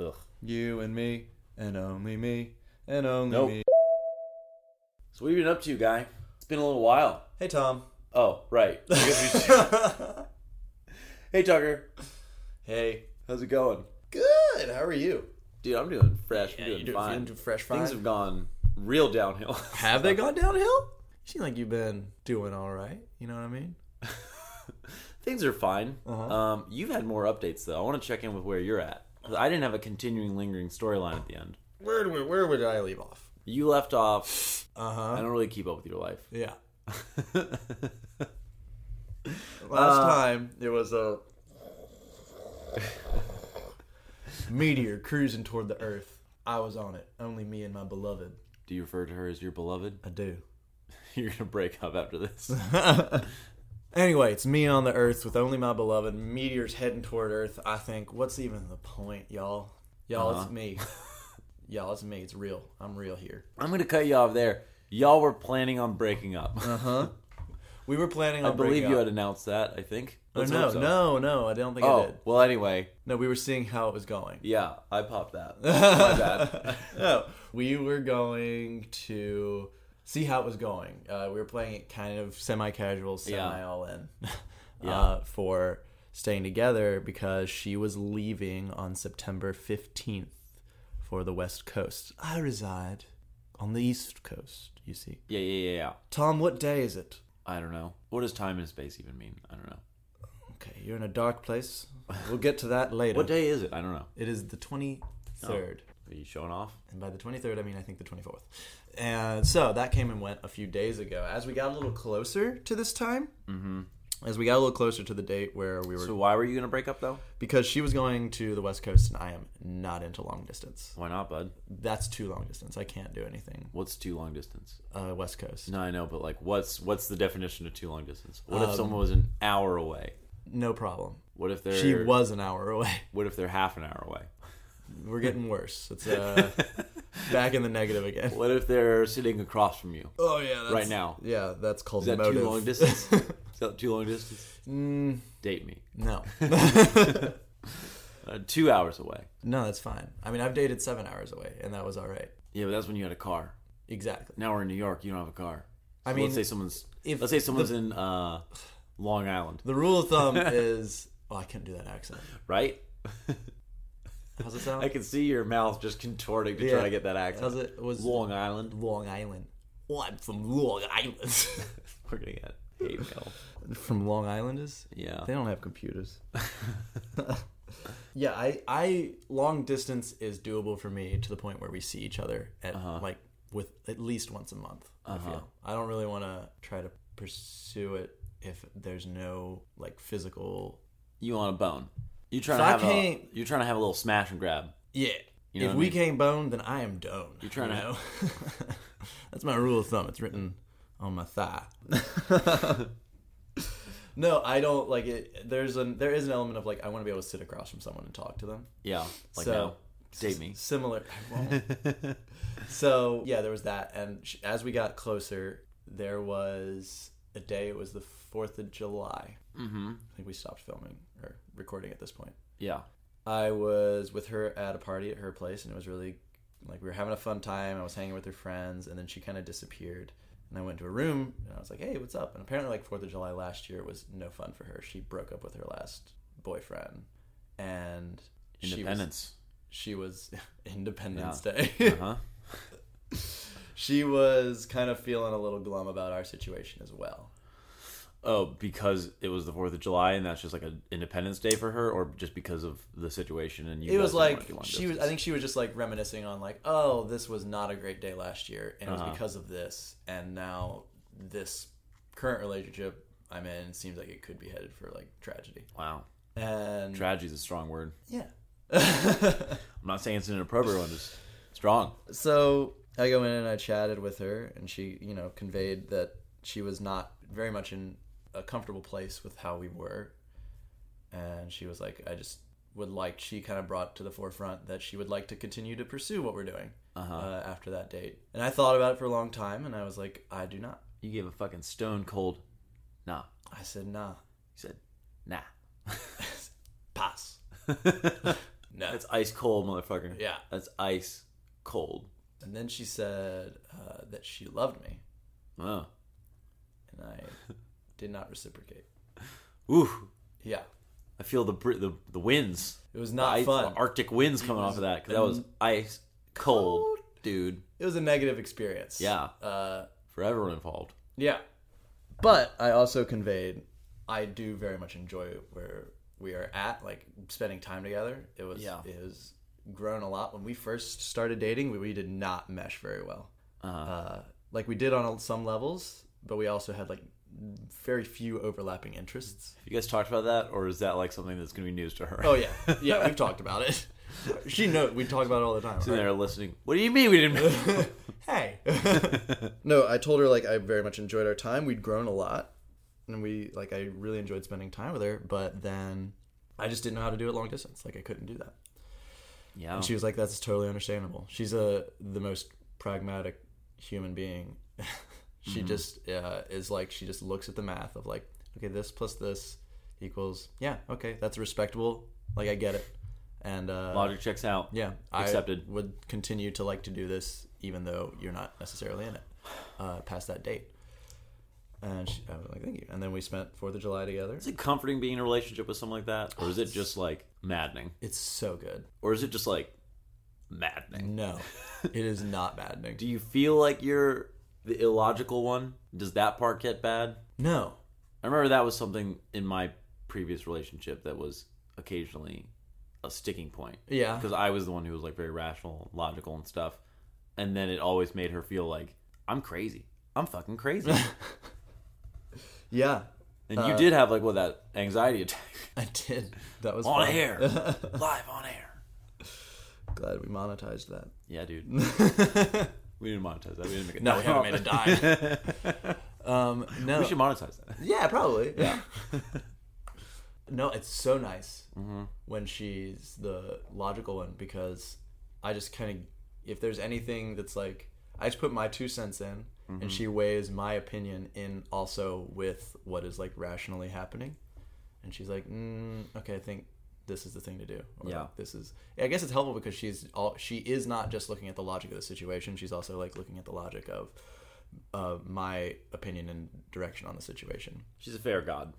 Ugh. You and me, and only me, and only Nope. me. So what have you been up to, guy? It's been a little while. Hey, Tom. Oh, right. I guess we should- hey, Tucker. hey. How's it going? Good. How are you? Dude, I'm doing fresh. I'm Yeah, doing you do- fine. feeling fresh Things have gone real downhill. Have they gone downhill? You seem like you've been doing all right. You know what I mean? Things are fine. Uh-huh. Um, you've had more updates though. I want to check in with where you're at. I didn't have a continuing, lingering storyline at the end. Where do we, where would I leave off? You left off. Uh I don't really keep up with your life. Yeah. Last Uh, time it was a meteor cruising toward the Earth. I was on it. Only me and my beloved. Do you refer to her as your beloved? I do. You're gonna break up after this. Anyway, it's me on the Earth with only my beloved. Meteors heading toward Earth. I think, what's even the point, y'all? Y'all, Uh-huh. it's me. y'all, it's me. It's real. I'm real here. I'm gonna cut you off there. Y'all were planning on breaking up. Uh huh. We were planning I on. believe you up. had announced that. I think. Oh, no, so. no, no. I don't think I Oh did. well. Anyway, No, we were seeing how it was going. yeah, I popped that. My bad. no, we were going to see how it was going. Uh, we were playing it kind of semi-casual, semi all in Yeah. uh, for staying together because she was leaving on September fifteenth for the West Coast. I reside on the East Coast. You see, Yeah, yeah, yeah, yeah. Tom. What day is it? I don't know. What does time and space even mean? I don't know. Okay, you're in a dark place. We'll get to that later. What day is it? I don't know. It is the twenty third. Are you showing off? And by the 23rd, I mean, I think the 24th. And so that came and went a few days ago. As we got a little closer to this time, Mm-hmm. as we got a little closer to the date where we were, So why were you gonna break up though? because she was going to the West Coast and I am not into long distance. Why not, bud? That's too long distance. I can't do anything. What's too long distance? Uh, West Coast. No, I know, but like, what's what's the definition of too long distance? What if Um, someone was an hour away? No problem. What if they're She was an hour away. What if they're half an hour away? We're getting worse. It's uh, back in the negative again. What if they're sitting across from you? Oh yeah, that's, Right now. Yeah, that's called Is that motive. too long distance? Is that too long distance? mm, Date me. no, Uh, two hours away. no, that's fine. I mean, I've dated seven hours away, and that was all right. Yeah, but that's when you had a car. Exactly. Now we're in New York. You don't have a car. I mean, let's say someone's. if let's say someone's in uh, Long Island, The rule of thumb is. Oh, I can't do that accent. right? How's it sound? I can see your mouth just contorting to Yeah. try to get that accent. How's it? Was Long Island. Long Island? Oh, I'm from Long Island. We're gonna get hate mail. from Long Islanders. Yeah. They don't have computers. yeah, I, I long distance is doable for me to the point where we see each other at Uh-huh. like with at least once a month. I Uh-huh. feel. I don't really want to try to pursue it if there's no like physical. You want a bone? You trying If to have a? can't- You trying to have a little smash and grab? Yeah. You know if I we mean? can't bone, then I am done. You're trying you to- know? That's my rule of thumb. It's written on my thigh. no, I don't like it. There's an there is an element of like I want to be able to sit across from someone and talk to them. Yeah. Like So-. Date me. Similar. I won't. so yeah, there was that, and sh- as we got closer, there was a day. It was the Fourth of July. mm-hmm. I think we stopped filming or recording at this point. Yeah. I was with her at a party at her place, and it was really like we were having a fun time. I was hanging with her friends, and then she kind of disappeared. And I went to a room, and I was like, "Hey, what's up?" And apparently, like Fourth of July last year was no fun for her. She broke up with her last boyfriend, and she was- Independence. She was, Independence Day. uh huh. she was kind of feeling a little glum about our situation as well. Oh, because it was the Fourth of July, and that's just like an Independence Day for her, or just because of the situation and you. it was like she was. I think she was just like reminiscing on like, oh, this was not a great day last year, and it was Uh-huh. because of this, and now this current relationship I'm in seems like it could be headed for like tragedy. Wow. And tragedy is a strong word. yeah. I'm not saying it's an inappropriate one, just strong. so I go in and I chatted with her, and she, you know, conveyed that she was not very much in a comfortable place with how we were, and she was like, I just would like. She kind of brought to the forefront that she would like to continue to pursue what we're doing Uh-huh. uh, after that date, and I thought about it for a long time, and I was like, I do not. You gave a fucking stone cold. Nah. I said, nah, You said, nah. pass. No. That's ice cold, motherfucker. Yeah. That's ice cold. And then she said uh, that she loved me, Oh. and I did not reciprocate. Ooh. Yeah, I feel the the the winds. it was The not ice- fun. the Arctic winds coming off of that because that was ice cold, Cold. dude. It was a negative experience. Yeah. Uh, For everyone involved. yeah. But I also conveyed I do very much enjoy where we are at, like spending time together. It was Yeah. it has grown a lot. When we first started dating, we, we did not mesh very well. Uh-huh. Uh, like we did on some levels, but we also had like very few overlapping interests. Have you guys talked about that, or is that like something that's going to be news to her? Oh yeah, yeah, we've talked about it. She knows we talk about it all the time. Sitting right? there listening. What do you mean we didn't? hey. no, I told her like I very much enjoyed our time. We'd grown a lot, and we like I really enjoyed spending time with her. But then I just didn't know how to do it long distance. Like I couldn't do that. Yeah. And she was like, "That's totally understandable." She's a the most pragmatic human being. she just uh, is like she just looks at the math of like, okay, this plus this equals yeah, okay, that's respectable. Like I get it, and uh, Logic checks out. yeah, Accepted. I would continue to like to do this, even though you're not necessarily in it uh, past that date. And she, I was like, "Thank you." And then we spent Fourth of July together. Is it comforting being in a relationship with someone like that, or is it just like maddening, It's so good. or is it just like maddening? No, it is not maddening. Do you feel like you're the illogical one? Does that part get bad? No, I remember that was something in my previous relationship that was occasionally a sticking point yeah, because I was the one who was like very rational, logical, and stuff, and then it always made her feel like I'm crazy. I'm fucking crazy. yeah, And Uh, you did have like what that anxiety attack I did. That was on fun. air, live on air. Glad we monetized that. Yeah, dude. We didn't monetize that. We didn't make it. No, we haven't made a dime. um, no, We should monetize that. Yeah, probably. Yeah. no, it's so nice Mm-hmm. when she's the logical one because I just kind of, if there's anything that's like, I just put my two cents in Mm-hmm. and she weighs my opinion in also with what is like rationally happening. And she's like, mm, okay, I think this is the thing to do. Or Yeah. This is, I guess it's helpful because she's all, she is not just looking at the logic of the situation. She's also like looking at the logic of, uh, my opinion and direction on the situation. She's a fair god.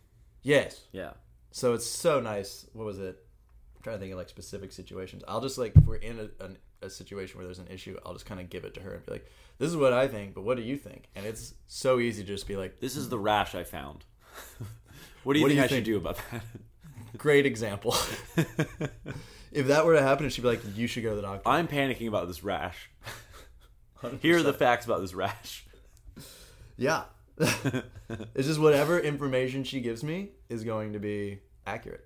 Yes. Yeah. So it's so nice. What was it? I'm trying to think of like specific situations. I'll just like if we're in a, an, a situation where there's an issue, I'll just kind of give it to her and be like, "This is what I think, but what do you think?" And it's so easy to just be like, This is the rash I found. what do you What do you I think? should do about that? "Great example." if that were to happen, she'd be like, "You should go to the doctor." I'm panicking about this rash. Here are the facts about this rash. yeah. it's just whatever information she gives me is going to be accurate.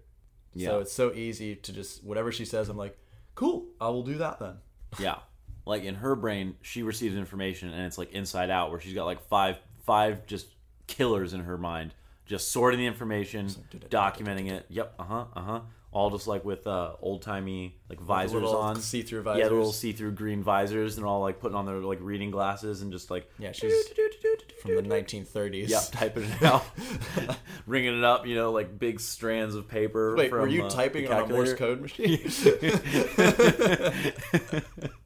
Yeah. So it's so easy to just whatever she says, I'm like, "Cool, I will do that then." Yeah. Like in her brain, she receives information and it's like inside out where she's got like five five just killers in her mind, just sorting the information, documenting it. Yep, uh-huh, uh-huh. All just like with uh old-timey like visors little on. see-through visors. Yeah, the little see-through green visors and all like putting on their like reading glasses and just like Yeah, she's from the 1930s. Yep, typing it out, ringing it up. You know, like big strands of paper. Wait, from, were you uh, typing on a Morse code machine?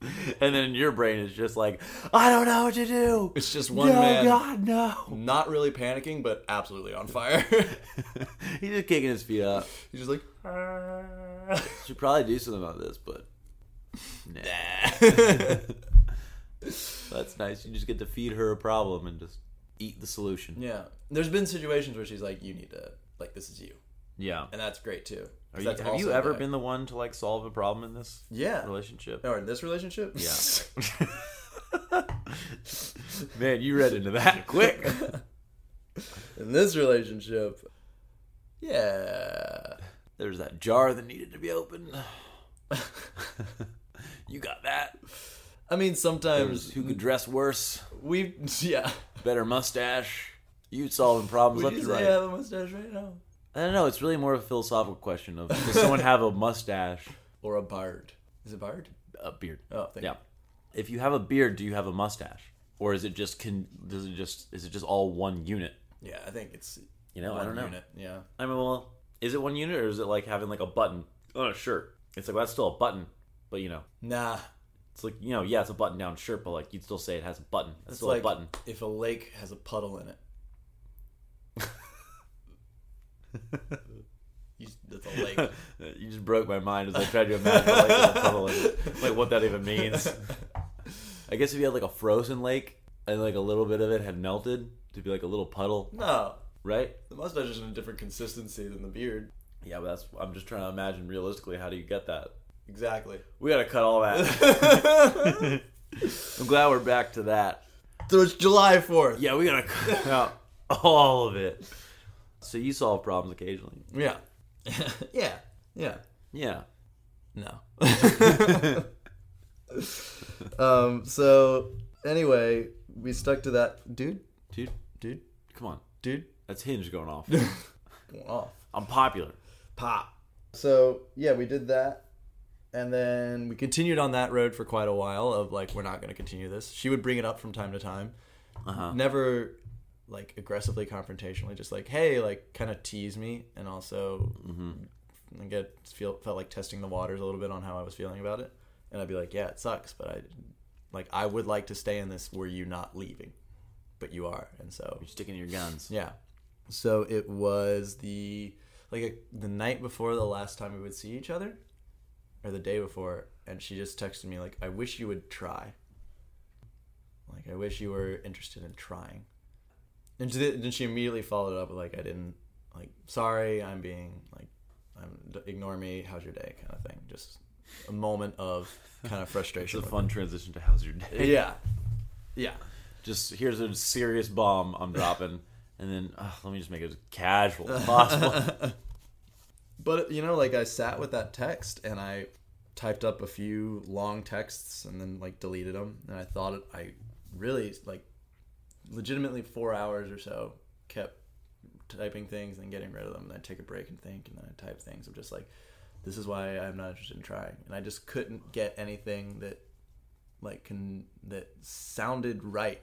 and then your brain is just like, I don't know what to do. It's just one no, man. God, no. Not really panicking, but absolutely on fire. He's just kicking his feet up. He's just like, Should probably do something about this, but nah. That's nice. You just get to feed her a problem and just eat the solution. yeah. There's been situations where she's like, you need to, like, this is you. Yeah. And that's great too. You, that's have you ever been the one to like solve a problem in this Yeah. relationship? Or in this relationship? Yeah. Man, you read into that quick. in this relationship. Yeah. There's that jar that needed to be opened. you got that. I mean, There's sometimes who could dress worse, we, yeah. better mustache. You solving problems Would left and right. I have a mustache right now? I don't know. It's really more of a philosophical question of does someone have a mustache, Or a beard? Is it beard? a beard? Oh, thank Yeah. If you have a beard, do you have a mustache, or is it just can? Does it just is it just all one unit? Yeah, I think it's. You know, I don't know. Unit. Yeah. I mean, well, is it one unit or is it like having like a button oh, on a shirt? It's like well, that's still a button, but you know, Nah, it's like you know, yeah, it's a button down shirt, but like you'd still say it has a button. It's it's still like a button. if a lake has a puddle in it. You, that's a lake. you just broke my mind as I tried to imagine like, a puddle and, like what that even means. I guess if you had like a frozen lake and like a little bit of it had melted to be like a little puddle, no, right? the mustache is in a different consistency than the beard. Yeah, but that's I'm just trying to imagine realistically how do you get that? Exactly. We gotta cut all that. I'm glad we're back to that. So it's July 4th. Yeah, we gotta cut out all of it. So you solve problems occasionally. Yeah. yeah. Yeah. Yeah. No. um, so anyway, we stuck to that dude, Dude, dude, come on. dude. That's Hinge going off. Going off. I'm popular. Pop. So yeah, we did that. And then we continued on that road for quite a while of like we're not going to continue this. She would bring it up from time to time. Uh-huh. Never like aggressively confrontationally, just like hey, like kind of tease me and also mm-hmm. I get feel felt like testing the waters a little bit on how I was feeling about it. And I'd be like, yeah, it sucks, but I like I would like to stay in this were you not leaving. But you are. And so You're sticking to your guns. yeah. So it was the like a, the night before the last time we would see each other, or the day before, and she just texted me like, "I wish you would try." Like, I wish you were interested in trying. And then she immediately followed up with like, "I didn't like. Sorry, I'm being like, I'm ignore me. How's your day?" kind of thing. Just a moment of kind of frustration. It's a fun transition to how's your day. Yeah. Yeah. Just here's a serious bomb I'm dropping, and then uh, let me just make it as casual as possible. But you know, like I sat with that text and I typed up a few long texts and then like deleted them. And I thought it, I really like legitimately four hours or so kept typing things and getting rid of them. And I'd take a break and think, and then I'd type things I'm just like, this is why I'm not interested in trying. And I just couldn't get anything that like can that sounded right.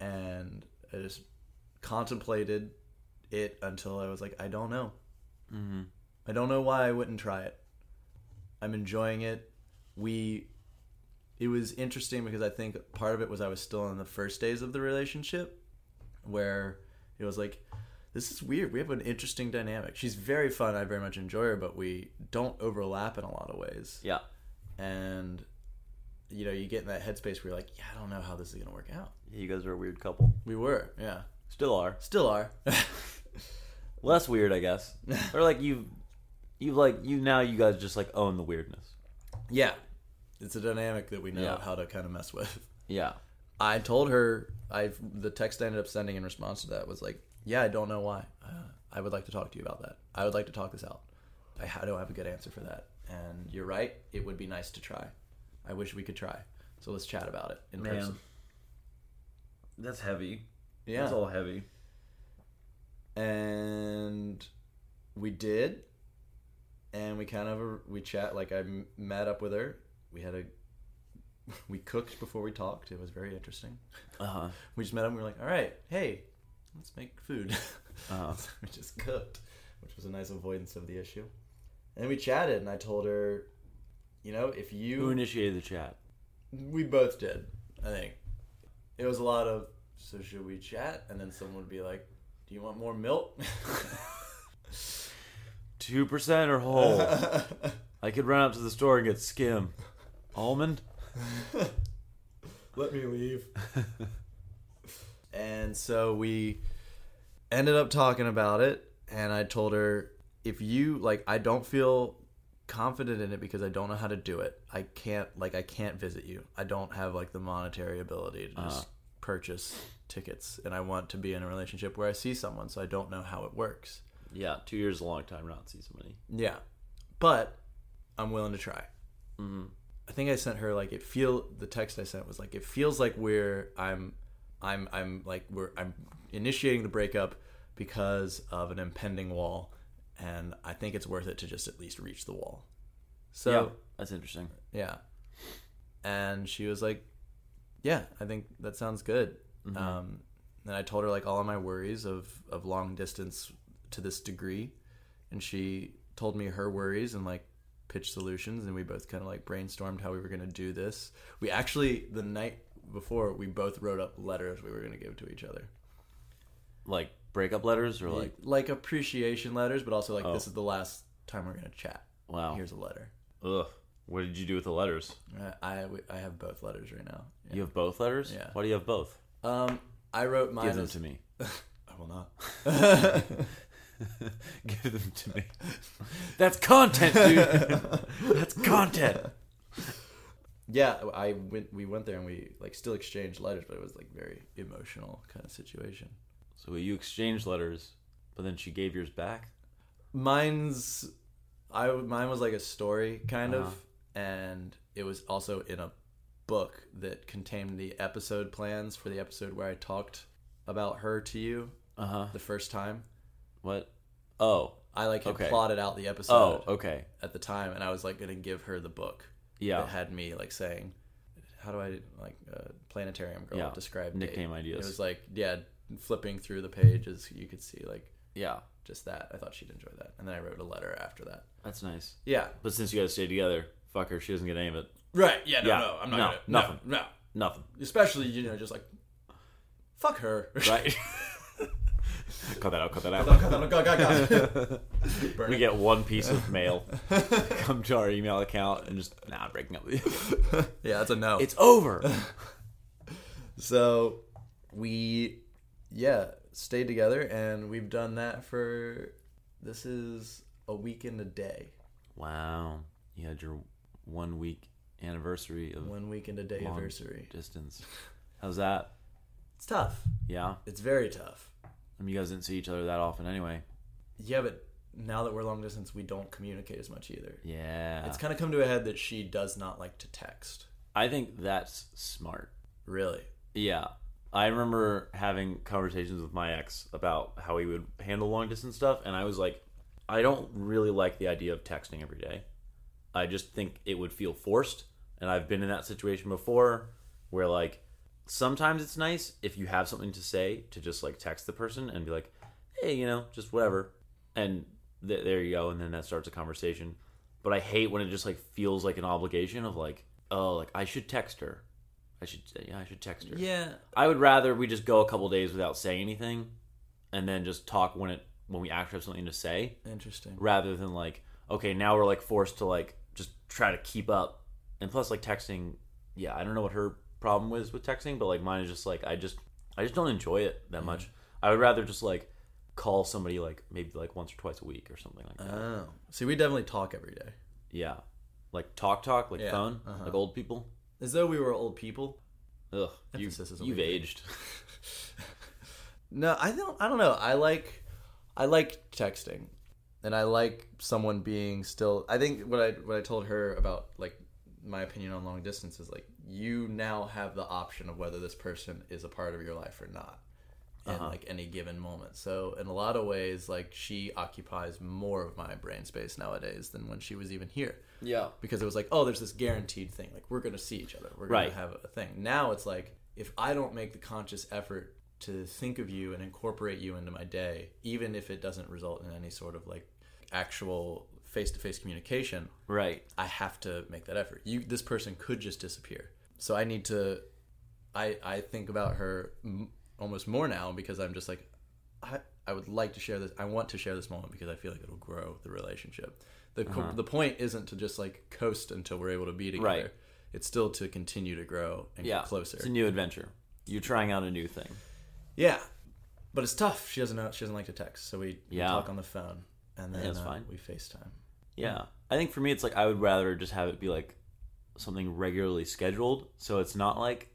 And I just contemplated it until I was like, I don't know. hmm I don't know why I wouldn't try it. I'm enjoying it. We it was interesting because I think part of it was I was still in the first days of the relationship where it was like this is weird. We have an interesting dynamic. She's very fun. I very much enjoy her, but we don't overlap in a lot of ways. Yeah. And you know, you get in that headspace where you're like, yeah, I don't know how this is going to work out. You guys are a weird couple. We were, yeah. Still are. Still are. Less weird, I guess. or like you, you like you now. You guys just like own the weirdness. yeah. It's a dynamic that we know Yeah. how to kind of mess with. Yeah. I told her I the text I ended up sending in response to that was like, "Yeah, I don't know why. Uh, I would like to talk to you about that. I would like to talk this out. I ha- don't have a good answer for that. And you're right. It would be nice to try. I wish we could try. So let's chat about it in person. that's heavy. Yeah. That's all heavy. and we did and we kind of we chat like I met up with her we had a we cooked before we talked it was very interesting Uh huh. we just met up and we were like all right hey let's make food Uh-huh. we just cooked which was a nice avoidance of the issue and then we chatted and i told her you know if you Who initiated the chat? we both did i think it was a lot of so should we chat and then someone would be like do you want more milk Two percent or whole? I could run out to the store and get skim. Almond. let me leave. and so we ended up talking about it, and I told her, if you like, I don't feel confident in it because I don't know how to do it. I can't like I can't visit you. I don't have like the monetary ability to just Uh-huh. purchase tickets, and I want to be in a relationship where I see someone, so I don't know how it works. Yeah, two years is a long time not see somebody. Yeah, but I'm willing to try. Mm-hmm. I think I sent her like it feel the text I sent was like it feels like we're I'm I'm I'm like we're I'm initiating the breakup because of an impending wall and I think it's worth it to just at least reach the wall. So So that's interesting. yeah. And she was like, Yeah, I think that sounds good. Mhm. Um and I told her like all of my worries of of long distance to this degree and she told me her worries and like pitch solutions, and we both kind of like brainstormed how we were going to do this. We actually the night before we both wrote up letters we were going to give to each other, Like breakup letters or like like appreciation letters, but also like Oh. this is the last time we're going to chat. wow. Here's a letter. Ugh. What did you do with the letters? I, I I have both letters right now. Yeah. You have both letters? Yeah. Why do you have both? Um, I wrote mine. Give them as- to me. I will not. Give them to me. That's content, dude. That's content. yeah, I went. We went there and we like still exchanged letters, but it was like very emotional kind of situation. So you exchanged letters, but then she gave yours back. Mine's, I mine was like a story kind Uh-huh. of, and it was also in a book that contained the episode plans for the episode where I talked about her to you Uh huh. the first time. What? Oh. I like had Okay. plotted out the episode Oh. Okay. at the time, and I was like gonna give her the book. Yeah. that had me like saying, "How do I like uh, planetarium girl Yeah. describe Nickname date?" ideas. It was like yeah, flipping through the pages, you could see like Yeah. just that. I thought she'd enjoy that, and then I wrote a letter after that. That's nice. Yeah, But since you guys stay together, fuck her. She doesn't get any of it. right. Yeah, no, Yeah. no, I'm not No, gonna nothing. No, no, Nothing. especially you know just like fuck her. Right. cut that out. Cut that out. Go, go, go, go. Burn We get one piece of mail come to our email account and just nah I'm breaking up with you. yeah, that's a no. It's over. So we, yeah, stayed together, and we've done that for. This is a week and a day. Wow. You had your one week anniversary of One week and a day anniversary. distance. How's that? It's tough. Yeah. It's very tough. I mean, you guys didn't see each other that often anyway. Yeah, but now that we're long distance, we don't communicate as much either. Yeah. It's kind of come to a head that she does not like to text. I think that's smart. Really? Yeah. I remember having conversations with my ex about how he would handle long distance stuff, and I was like, I don't really like the idea of texting every day. I just think it would feel forced, and I've been in that situation before where, like, sometimes it's nice if you have something to say to just, like, text the person and be like, hey, you know, just whatever. And th- there you go, and then that starts a conversation. But I hate when it just, like, feels like an obligation of, like, oh, like, I should text her. I should, yeah, I should text her. Yeah. I would rather we just go a couple days without saying anything, and then just talk when it when we actually have something to say, Interesting. rather than like okay now we're like forced to like just try to keep up, and plus like texting, yeah I don't know what her problem was with texting, but like mine is just like I just I just don't enjoy it that much. I would rather just like call somebody like maybe like once or twice a week or something like that. Oh. See, we definitely talk every day. yeah, like talk talk like Yeah, phone uh-huh. like old people. As though we were old people. Ugh, you, Emphasis is a you've aged. No, I don't. I don't know. I like, I like texting, and I like someone being still. I think what I what I told her about like my opinion on long distance is like you now have the option of whether this person is a part of your life or not in Uh-huh. like any given moment. So in a lot of ways, like she occupies more of my brain space nowadays than when she was even here yeah, because it was like, oh, there's this guaranteed thing. Like we're gonna see each other. We're gonna have a thing. Now it's like if I don't make the conscious effort to think of you and incorporate you into my day, even if it doesn't result in any sort of like actual face-to-face communication, right. I have to make that effort. You, this person could just disappear. So I need to. I I think about her m- almost more now because I'm just like, I I would like to share this. I want to share this moment because I feel like it'll grow the relationship. The co- Uh-huh. the point isn't to just like coast until we're able to be together. Right. It's still to continue to grow and yeah, get closer. It's a new adventure. You're trying out a new thing. Yeah, but it's tough. She doesn't know. She doesn't like to text, so we, we talk on the phone and then that's uh, we Facetime. Yeah, I think for me, it's like I would rather just have it be like something regularly scheduled, so it's not like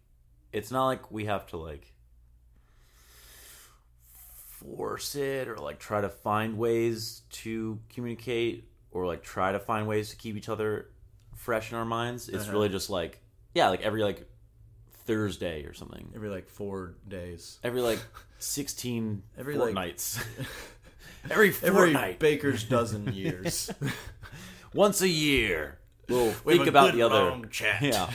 it's not like we have to like force it or like try to find ways to communicate or like try to find ways to keep each other fresh in our minds. It's Uh-huh. really just like yeah, like every like Thursday or something. Every like four days. Every like sixteen Every, like- fortnights. every Every fortnight. baker's dozen years. once a year. We'll We have think a about good the other. long chat. Yeah,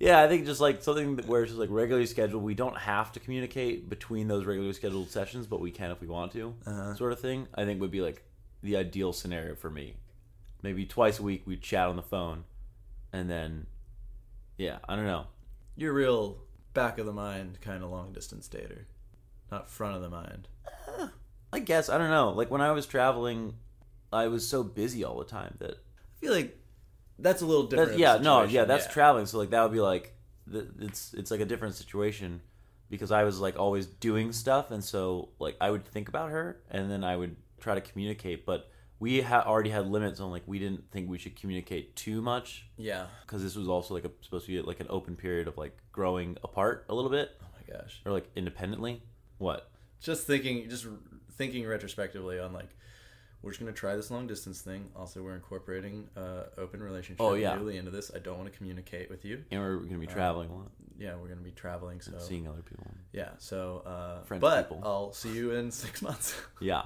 yeah. I think just like something that- where it's just like regularly scheduled. We don't have to communicate between those regularly scheduled sessions, but we can if we want to, Uh-huh. sort of thing. I think would be like the ideal scenario for me. maybe twice a week we'd chat on the phone, and then yeah, I don't know. You're a real back of the mind kind of long distance dater, not front of the mind. I guess I don't know. Like when I was traveling, I was so busy all the time that I feel like that's a little different. That, yeah, no, yeah, that's traveling. So like that would be like, it's it's like a different situation because I was like always doing stuff, and so like I would think about her, and then I would try to communicate, but we ha- already had limits on like we didn't think we should communicate too much Yeah. because this was also like a, supposed to be like an open period of like growing apart a little bit Oh my gosh. or like independently. What? Just thinking, just thinking retrospectively on like, we're just gonna try this long distance thing. Also, we're incorporating uh, open relationship. Oh, yeah. Newly into this, I don't want to communicate with you. And we're gonna be traveling a lot, Yeah, we're gonna be traveling, so seeing other people. yeah. So, uh, French but people. I'll see you in six months. Yeah,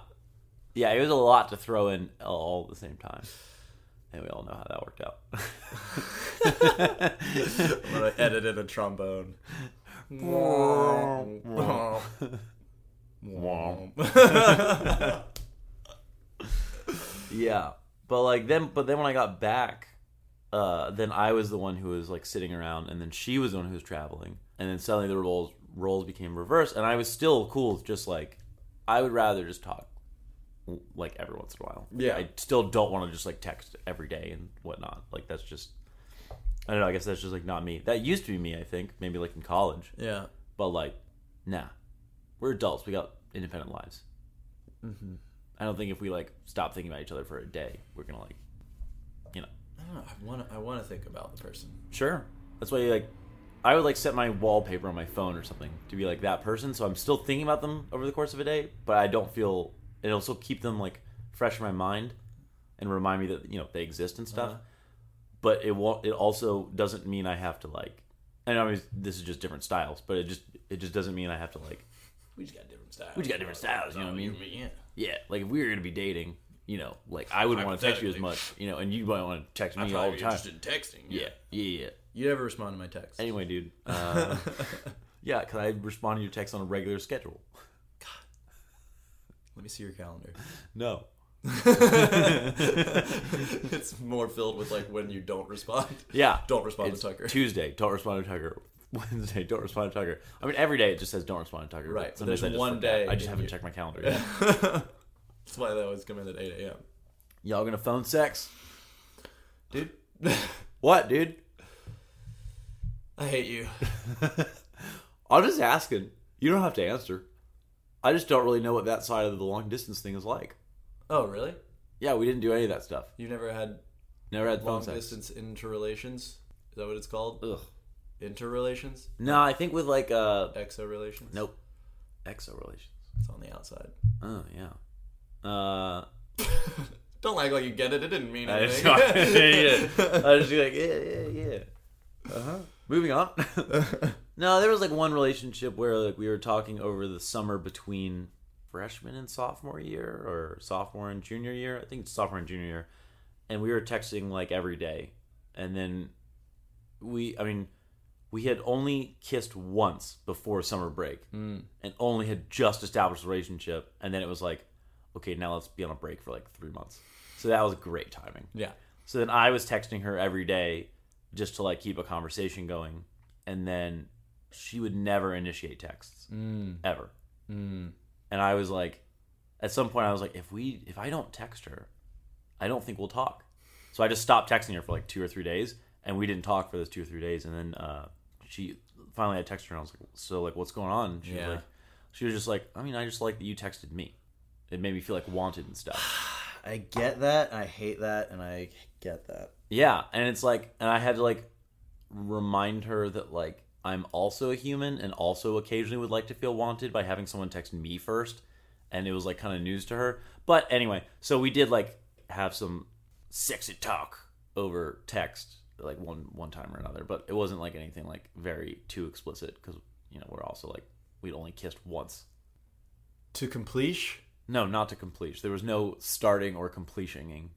yeah, it was a lot to throw in all at the same time, and we all know how that worked out. I'm gonna edit in a trombone. Yeah, but like then, but then when I got back, uh, then I was the one who was like sitting around, and then she was the one who was traveling, and then suddenly the roles roles became reversed, and I was still cool with just like I would rather just talk like every once in a while. Yeah. I still don't want to just like text every day and whatnot. Like that's just I don't know. I guess that's just like not me. That used to be me. I think maybe like in college, yeah. but like nah, we're adults. We got independent lives. Mm-hmm. I don't think if we like stop thinking about each other for a day, we're gonna like, you know, I don't know. I want to. I want to think about the person. sure. That's why like, I would like set my wallpaper on my phone or something to be like that person. So I'm still thinking about them over the course of a day, but I don't feel it'll still keep them like fresh in my mind and remind me that you know they exist and stuff. Uh-huh. But it won't. It also doesn't mean I have to like. And I mean, this is just different styles, but it just it just doesn't mean I have to like We just got different styles. We just got different styles, you know what I mean? Yeah. Yeah, like if we were gonna be dating, you know, like I wouldn't want to text you as much, you know, and you might want to text me all the time. in texting. Yeah, yeah, yeah. You never respond to my text. Anyway, dude. Uh, yeah, because I respond to your text on a regular schedule. God. Let me see your calendar. No. it's more filled with like when you don't respond. Yeah. Don't respond It's to Tucker. Tuesday, don't respond to Tucker. Wednesday, don't respond to Tucker. I mean, every day it just says don't respond to Tucker. Right, but there's one forget. day I just haven't your- checked my calendar yet. That's why they always come in at 8 a.m. Y'all gonna phone sex? Dude, What, dude? I hate you. I'm just asking. You don't have to answer. I just don't really know what that side of the long distance thing is like. Oh, really? Yeah, we didn't do any of that stuff. You never had Never had phone long sex. distance interrelations? Is that what it's called? Ugh. Interrelations? No, I think with like uh Exo relations? nope. Exo relations. It's on the outside. Oh yeah. Uh Don't act like you get it. It didn't mean I just, anything. yeah. I was just like, yeah, yeah, yeah. Uh-huh. Moving on. no, there was like one relationship where like we were talking over the summer between freshman and sophomore year or sophomore and junior year. I think it's sophomore and junior year. And we were texting like every day. And then we I mean, we had only kissed once before summer break Mm. and only had just established a relationship and then it was like, okay, now let's be on a break for like 3 months. So that was great timing. Yeah. So then I was texting her every day just to like keep a conversation going, and then she would never initiate texts Mm. ever. Mm. And I was like, at some point, I was like, if we if I don't text her, I don't think we'll talk. So I just stopped texting her for like two or three days, and we didn't talk for those two or three days. And then uh, she finally I texted her, and I was like, so like what's going on? She Yeah. was like, she was just like, I mean, I just like that you texted me. It made me feel like wanted and stuff. I get that. I hate that. And I get that. Yeah, and it's like, and I had to like remind her that like I'm also a human and also occasionally would like to feel wanted by having someone text me first, and it was like kind of news to her. But anyway, so we did like have some sexy talk over text like one one time or another, but it wasn't like anything like very too explicit because you know we're also like we'd only kissed once. To completion? No, not to completion. There was no starting or completioning.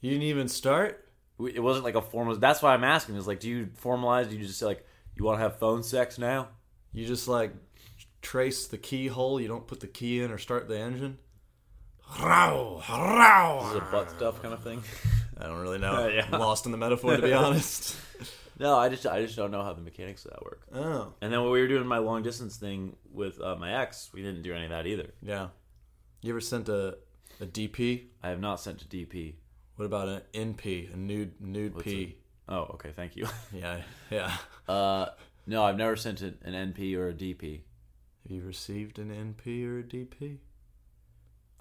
You didn't even start? It wasn't like a formal. That's why I'm asking. Is like, do you formalize? Do you just say like, you want to have phone sex now? You just like trace the keyhole. You don't put the key in or start the engine. Row, Is row. it butt stuff kind of thing? I don't really know. Uh, yeah. I'm lost in the metaphor, to be honest. No, I just I just don't know how the mechanics of that work. Oh, And then when we were doing my long distance thing with uh, my ex, we didn't do any of that either. yeah. You ever sent a a DP? I have not sent to DP. What about an NP, a nude nude What's P? Oh, okay, thank you. Yeah, yeah. Uh, no, I've never sent it an NP or a DP. Have you received an NP or a DP?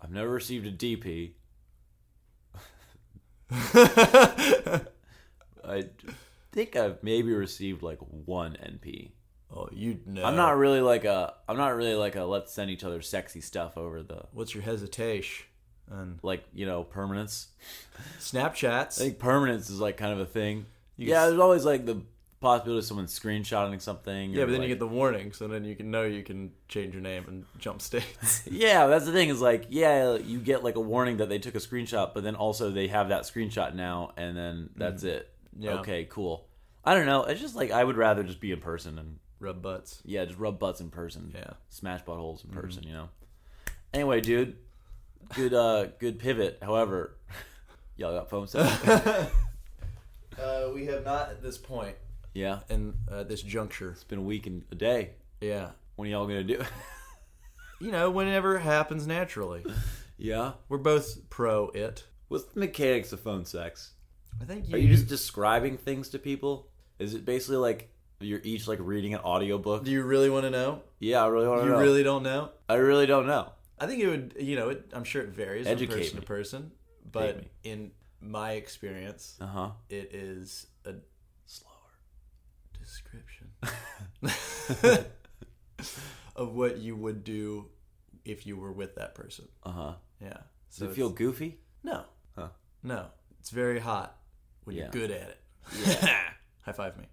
I've never received a DP. I think I've maybe received like one NP. oh, you know. I'm not really like a. I'm not really like a. Let's send each other sexy stuff over the What's your hesitation? And like you know permanence. Snapchats. I think permanence is like kind of a thing. You yeah, s- there's always like the possibility of someone screenshotting something. yeah, but then like- you get the warning, so then you can know you can change your name and jump states. Yeah, that's the thing. Is like, yeah, you get like a warning that they took a screenshot, but then also they have that screenshot now, and then that's it. Mm-hmm. Yeah. Okay, cool. I don't know. It's just like I would rather just be in person and Rub butts. yeah, just rub butts in person. Yeah. smash buttholes in Mm-hmm. person. You know. Anyway, dude, good, uh, good pivot. However, y'all got phone sex. Uh, we have not at this point yeah, And uh, this juncture. it's been a week and a day. Yeah. When are y'all gonna do? You know, whenever it happens naturally. yeah. We're both pro it. What's the mechanics of phone sex? I think you. Are you just describing things to people? Is it basically like you're each like reading an audiobook? do you really want to know? Yeah, I really want to know. You know. really don't know? I really don't know. I think it would. You know, it, I'm sure it varies Educate from person me. to person, but in my experience, Uh huh. it is a. description of what you would do if you were with that person. Uh huh. Yeah. Does So it feel it's- goofy? no, Huh. no. It's very hot when Yeah. you're good at it. Yeah. High five me.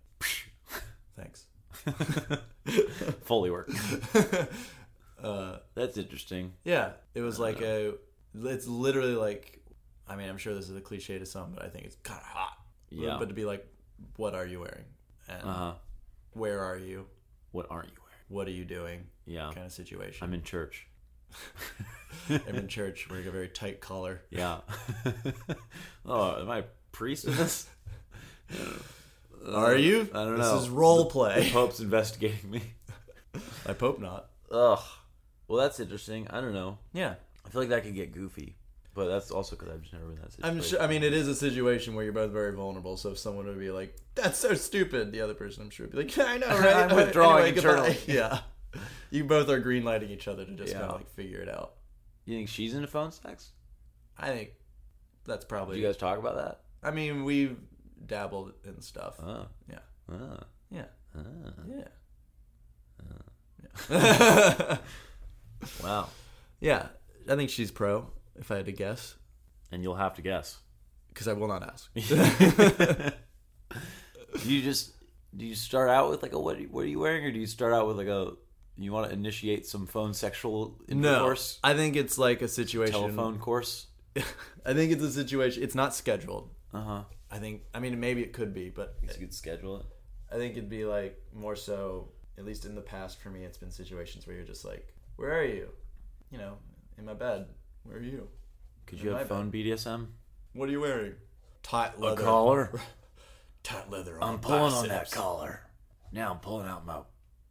Thanks. Foley work. Uh, That's interesting. yeah, it was like a. It's literally like. I mean, I'm sure this is a cliche to some, but I think it's kind of hot. Yeah. But to be like, what are you wearing? And Uh huh. where are you? What aren't you wearing? What are you doing? Yeah. Kind of situation. I'm in church. I'm in church wearing a very tight collar. Yeah. oh, am I a priest in this? Are you? I don't know. this is role The play. Pope's investigating me. I hope not. Ugh. Well, that's interesting. I don't know. Yeah, I feel like that could get goofy, but that's also because I've just never been in that situation. I'm sure. I mean, it is a situation where you're both very vulnerable. So if someone would be like, "That's so stupid," the other person, I'm sure, would be like, "I know, right?" I'm withdrawing Anyway, goodbye." Yeah, you both are greenlighting each other to just Yeah. kind of like figure it out. You think she's into phone sex? I think that's Did probably. you guys talk about that? I mean, we've dabbled in stuff. Oh. Yeah. Oh. Yeah. Oh. Yeah. Uh. Yeah. Wow. yeah. I think she's pro. If I had to guess, And you'll have to guess. because I will not ask. do you just do you start out with like a what? Are you, what are you wearing, or do you start out with like a you want to initiate some phone sexual no, I think it's like a situation. telephone course? I think it's a situation. It's not scheduled. Uh huh. I think. I mean, maybe it could be, but You could schedule it. I think it'd be like more so. At least in the past, for me, it's been situations where you're just like, "Where are you?" You know, in my bed. Where are you? Could you have phone BDSM? What are you wearing? Tight leather. A collar. Tight leather. On I'm pulling on that collar. Now I'm pulling out my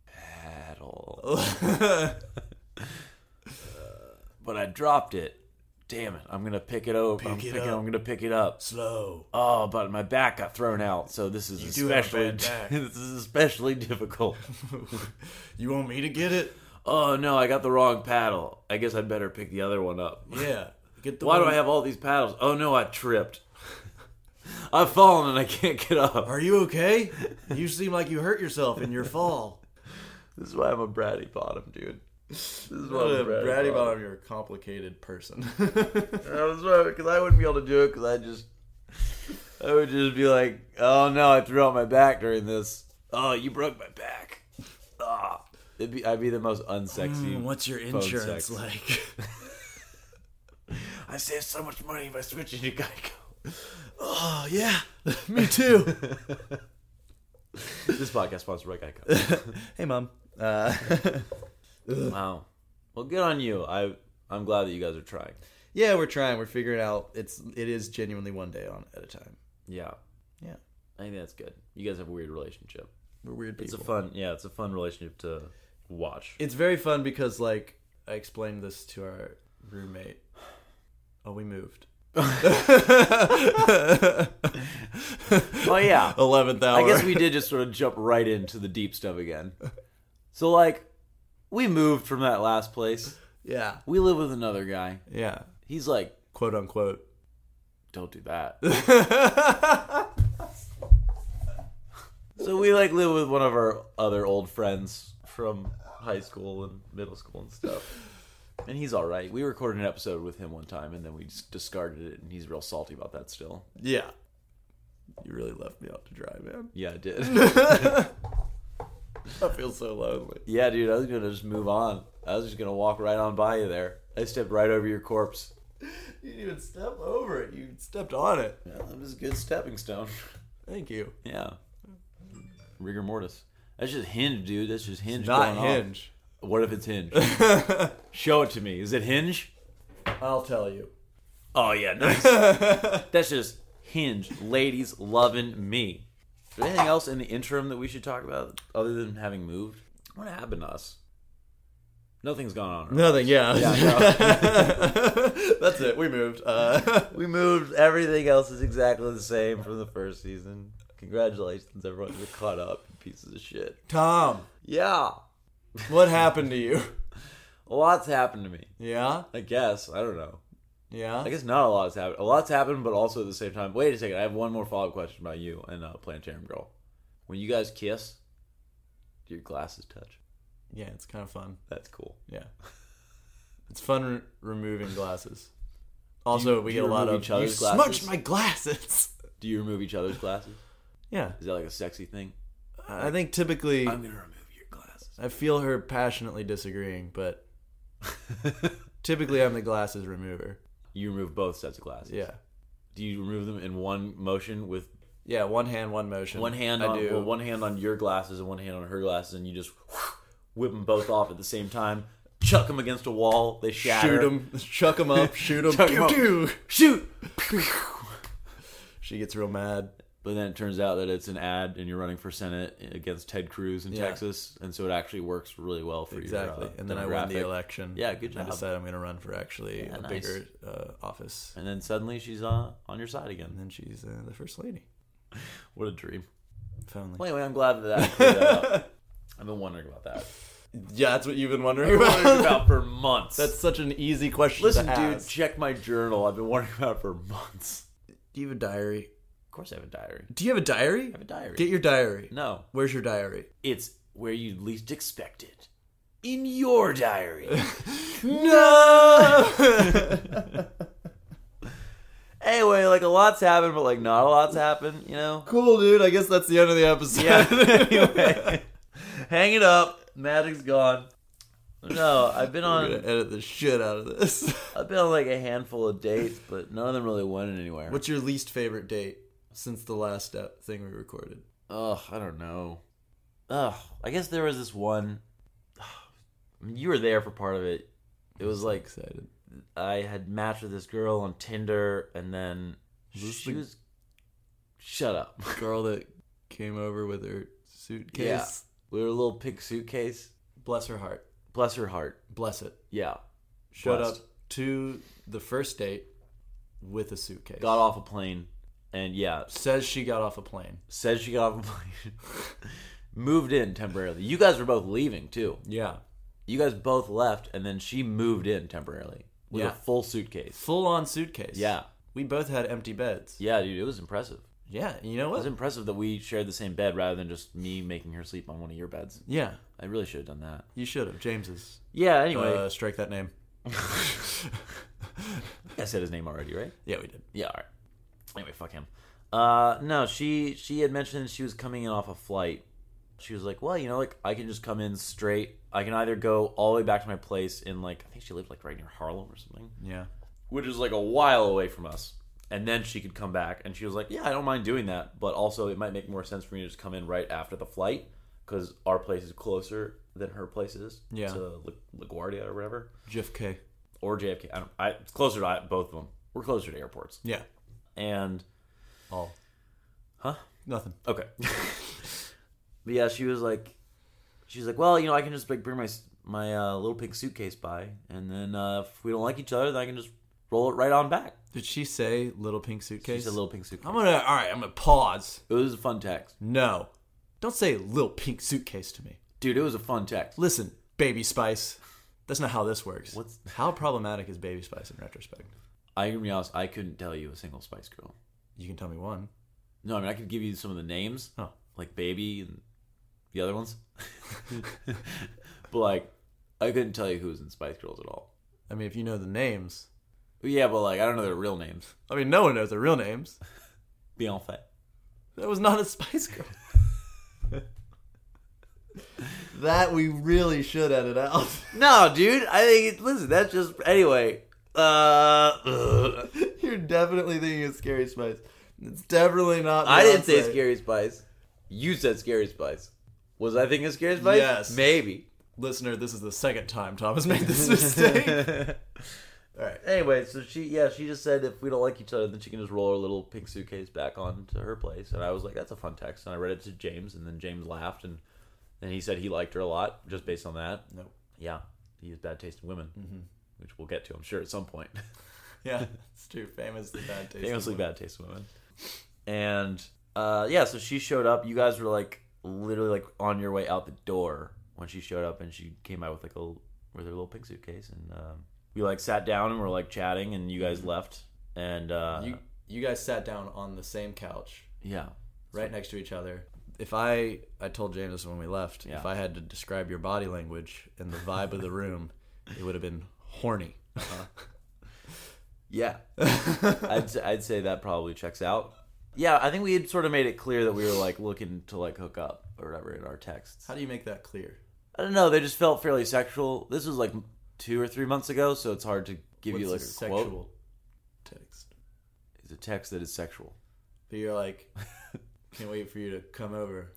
paddle. But I dropped it. Damn it! I'm gonna pick it up. I'm Pick it picking. up. I'm gonna pick it up. Slow. Oh, but my back got thrown out, so this is You do have a especially this is especially difficult. you want me to get it? Oh no, I got the wrong paddle. I guess I'd better pick the other one up. Yeah. Get the. Why do I have all these paddles? Oh no, I tripped. I've fallen and I can't get up. Are you okay? You seem like you hurt yourself in your fall. This is why I'm a bratty bottom, dude. This is why What I'm a bratty, bratty bottom. bottom, you're a complicated person. That's why, because I wouldn't be able to do it because I just, I would just be like, oh no, I threw out my back during this. Oh, you broke my back. Ah, be, I'd be the most unsexy. Mm, What's your insurance like? I save so much money by switching to Geico. oh yeah, me too. this podcast sponsored by Geico. hey mom. Uh, wow. Well, good on you. I I'm glad that you guys are trying. Yeah, we're trying. We're figuring out. It's it is genuinely one day on at a time. Yeah. Yeah. I think that's good. You guys have a weird relationship. We're weird people. It's a fun, yeah, it's a fun relationship to watch. It's very fun because like I explained this to our roommate. Oh, we moved. Oh yeah. Eleventh hour. I guess we did just sort of jump right into the deep stuff again. So like, we moved from that last place. Yeah. We live with another guy. Yeah. He's like, Quote unquote. don't do that. so we like live with one of our other old friends from high school and middle school and stuff. And he's all right. We recorded an episode with him one time, and then we just discarded it, and he's real salty about that still. yeah. You really left me out to dry, man. Yeah, I did. I feel so lonely. yeah, dude, I was gonna just move on. I was just gonna walk right on by you there. I stepped right over your corpse. You didn't even step over it. You stepped on it. Yeah, that was a good stepping stone. Thank you. Yeah. Rigor mortis. That's just hinge, dude. That's just hinge. Not going off. hinge. What if it's hinge? Show it to me. Is it hinge? I'll tell you. Oh yeah, nice. That's just hinge. Ladies loving me. Is there anything else in the interim that we should talk about other than having moved? What happened to us? Nothing's gone on. right? Nothing. Yeah. Yeah, That's it. We moved. Uh, We moved. Everything else is exactly the same from the first season. Congratulations, everyone. You're caught up, you pieces of shit. Tom, Yeah. what happened to you? A lot's happened to me. Yeah. I guess. I don't know. Yeah. I guess not a lot's happened. A lot's happened, but also at the same time. Wait a second. I have one more follow up question about you and uh, Planetarium Girl. When you guys kiss, do your glasses touch? Yeah. It's kind of fun. That's cool. Yeah. It's fun re- removing glasses. Also, you- we do get you a lot remove of each you other's smudged glasses?" my glasses. Do you remove each other's glasses? Yeah. Is that like a sexy thing? I think typically I'm gonna remove your glasses. I feel her passionately disagreeing, but typically I'm the glasses remover. you remove both sets of glasses. Yeah. Do you remove them in one motion with Yeah, one hand, one motion. one hand I on do. well, one hand on your glasses and one hand on her glasses, and you just whip them both off at the same time, chuck them against a wall, they shatter. shoot them, chuck them up, shoot them. Chuck 'em up. Shoot. She gets real mad. But then it turns out that it's an ad, and you're running for senate against Ted Cruz in Yeah. Texas, and so it actually works really well for you. Exactly. uh, and then I won the election. Yeah, good I job. decided I'm going to run for actually Yeah, a nice. bigger uh, office. And then suddenly she's uh, on your side And again. then she's uh, the first lady. What a dream! Finally. Well, anyway, i'm glad that, that i've been wondering about that. Yeah, that's what you've been wondering I've been wondering about. about for months. that's such an easy question listen, dude. Check my journal. I've been wondering about it for months. Do you have a diary? Of course, I have a diary. Do you have a diary? I have a diary. Get your diary. no, Where's your diary? it's where you'd least expect it. In your diary. No. anyway, like a lot's happened, but like not a lot's happened. You know. cool, dude. I guess that's the end of the episode. Yeah. anyway, hang it up. Magic's gone. No, I've been We're on. gonna edit the shit out of this. I've been on like a handful of dates, but none of them really went anywhere. What's your least favorite date since the last uh, thing we recorded? Ugh, I don't know. Ugh, I guess there was this one. I mean, you were there for part of it. It was like Excited. I had matched with this girl on Tinder, and then she the- was. Shut up. Girl that came over with her suitcase. Yeah. We were a little pink suitcase. Bless her heart. Bless her heart. Bless it. Yeah. Showed Blessed. up to the first date with a suitcase. Got off a plane, and yeah, Says she got off a plane. Says she got off a plane. moved in temporarily. You guys were both leaving too. Yeah. You guys both left, and then she moved in temporarily with Yeah. a full suitcase. Full on suitcase. Yeah. We both had empty beds. Yeah, dude, it was impressive. Yeah. You know what? It was impressive that we shared the same bed rather than just me making her sleep on one of your beds. Yeah. I really should have done that. You should have. James's. Yeah, anyway. Uh, strike that name. I said his name already, right? Yeah, we did. Yeah, all right. Anyway, fuck him. Uh, no, she she had mentioned she was coming in off a flight. She was like, well, you know, like I can just come in straight. I can either go all the way back to my place in like I think she lived like right near Harlem or something, Yeah. which is like a while away from us. And then she could come back, and she was like, "Yeah, I don't mind doing that, but also it might make more sense for me to just come in right after the flight because our place is closer than her place is Yeah. to La- LaGuardia or whatever." JFK. or JFK. I don't. I, it's closer to both of them. We're closer to airports. Yeah. And All. huh? Nothing. Okay. but yeah, she was like, she's like, well, you know, I can just like bring my my uh, little pink suitcase by, and then uh, if we don't like each other, then I can just roll it right on back. Did she say little pink She suitcase? said little pink suitcase. I'm gonna. All right. I'm gonna pause. It was a fun text, No. Don't say little pink suitcase to me. dude. It was a fun text. Listen, Baby Spice. That's not how this works. What's- how problematic is Baby Spice in retrospect? I can be honest, I couldn't tell you a single Spice Girl. You can tell me one. No, I mean I could give you some of the names, Oh. like Baby and the other ones, but like I couldn't tell you who was in Spice Girls at all. I mean, if you know the names. Yeah, but like I don't know their real names. I mean, no one knows their real names. Beyonce. That was not a Spice Girl. that we really should edit out. No, dude. I think it, listen. That's just anyway. Uh. You're definitely thinking of Scary Spice. It's definitely not. I didn't say Scary Spice. You said Scary Spice. Was I thinking of Scary Spice? Yes. maybe. Listener, this is the second time Thomas made this mistake. All right. Anyway, so she, yeah, she just said if we don't like each other, then she can just roll her little pink suitcase back on to her place. And I was like, that's a fun text. And I read it to James, and then James laughed, and then he said he liked her a lot just based on that. Nope. Yeah, he has bad taste in women, which we'll get to, I'm sure, at some point. Yeah, it's true. Famously bad taste. famously bad taste women. And uh, yeah, so she showed up. You guys were like literally like on your way out the door when she showed up, and she came out with like a with her little pink suitcase, and um, we like sat down and we're like chatting, and you guys left, and uh, You you guys sat down on the same couch, yeah, right next to each other. If I I told James when we left, Yeah. if I had to describe your body language and the vibe of the room, it would have been horny. yeah, I'd s- I'd say that probably checks out. Yeah, I think we had sort of made it clear that we were like looking to like hook up or whatever in our texts. How do you make that clear? I don't know. They just felt fairly sexual. This was like two or three months ago, so it's hard to give you like What's a a quote. sexual text? It's a text that is sexual But you're like, can't wait for you to come over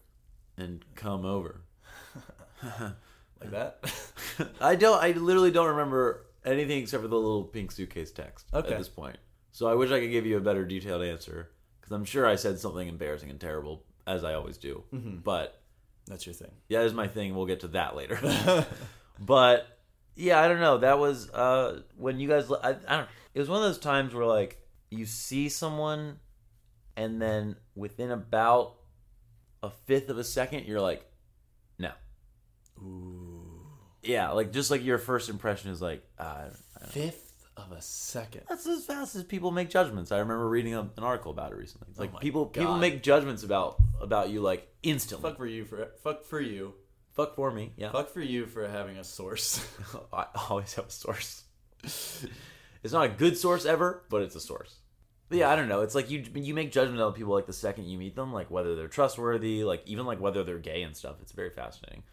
and come over. like that. I don't. I literally don't remember anything except for the little pink suitcase text Okay. at this point. So I wish I could give you a better detailed answer because I'm sure I said something embarrassing and terrible as I always do. But That's your thing. yeah, is my thing. We'll get to that later. but yeah, I don't know. That was uh, when you guys. I, I don't. It was one of those times where like you see someone, and then within about a fifth of a second, you're like, no. Ooh. Yeah, like just like your first impression is like, uh, I don't- Fifth of a second. that's as fast as people make judgments. I remember reading a, an article about it recently. It's like Oh people people make judgments about about you like instantly. Fuck for you for fuck for you. Fuck for me, yeah. Fuck for you for having a source. I always have a source. it's not a good source ever, but it's a source. But yeah, I don't know. It's like you you make judgment on people like the second you meet them, like whether they're trustworthy, like even like whether they're gay and stuff. It's very fascinating.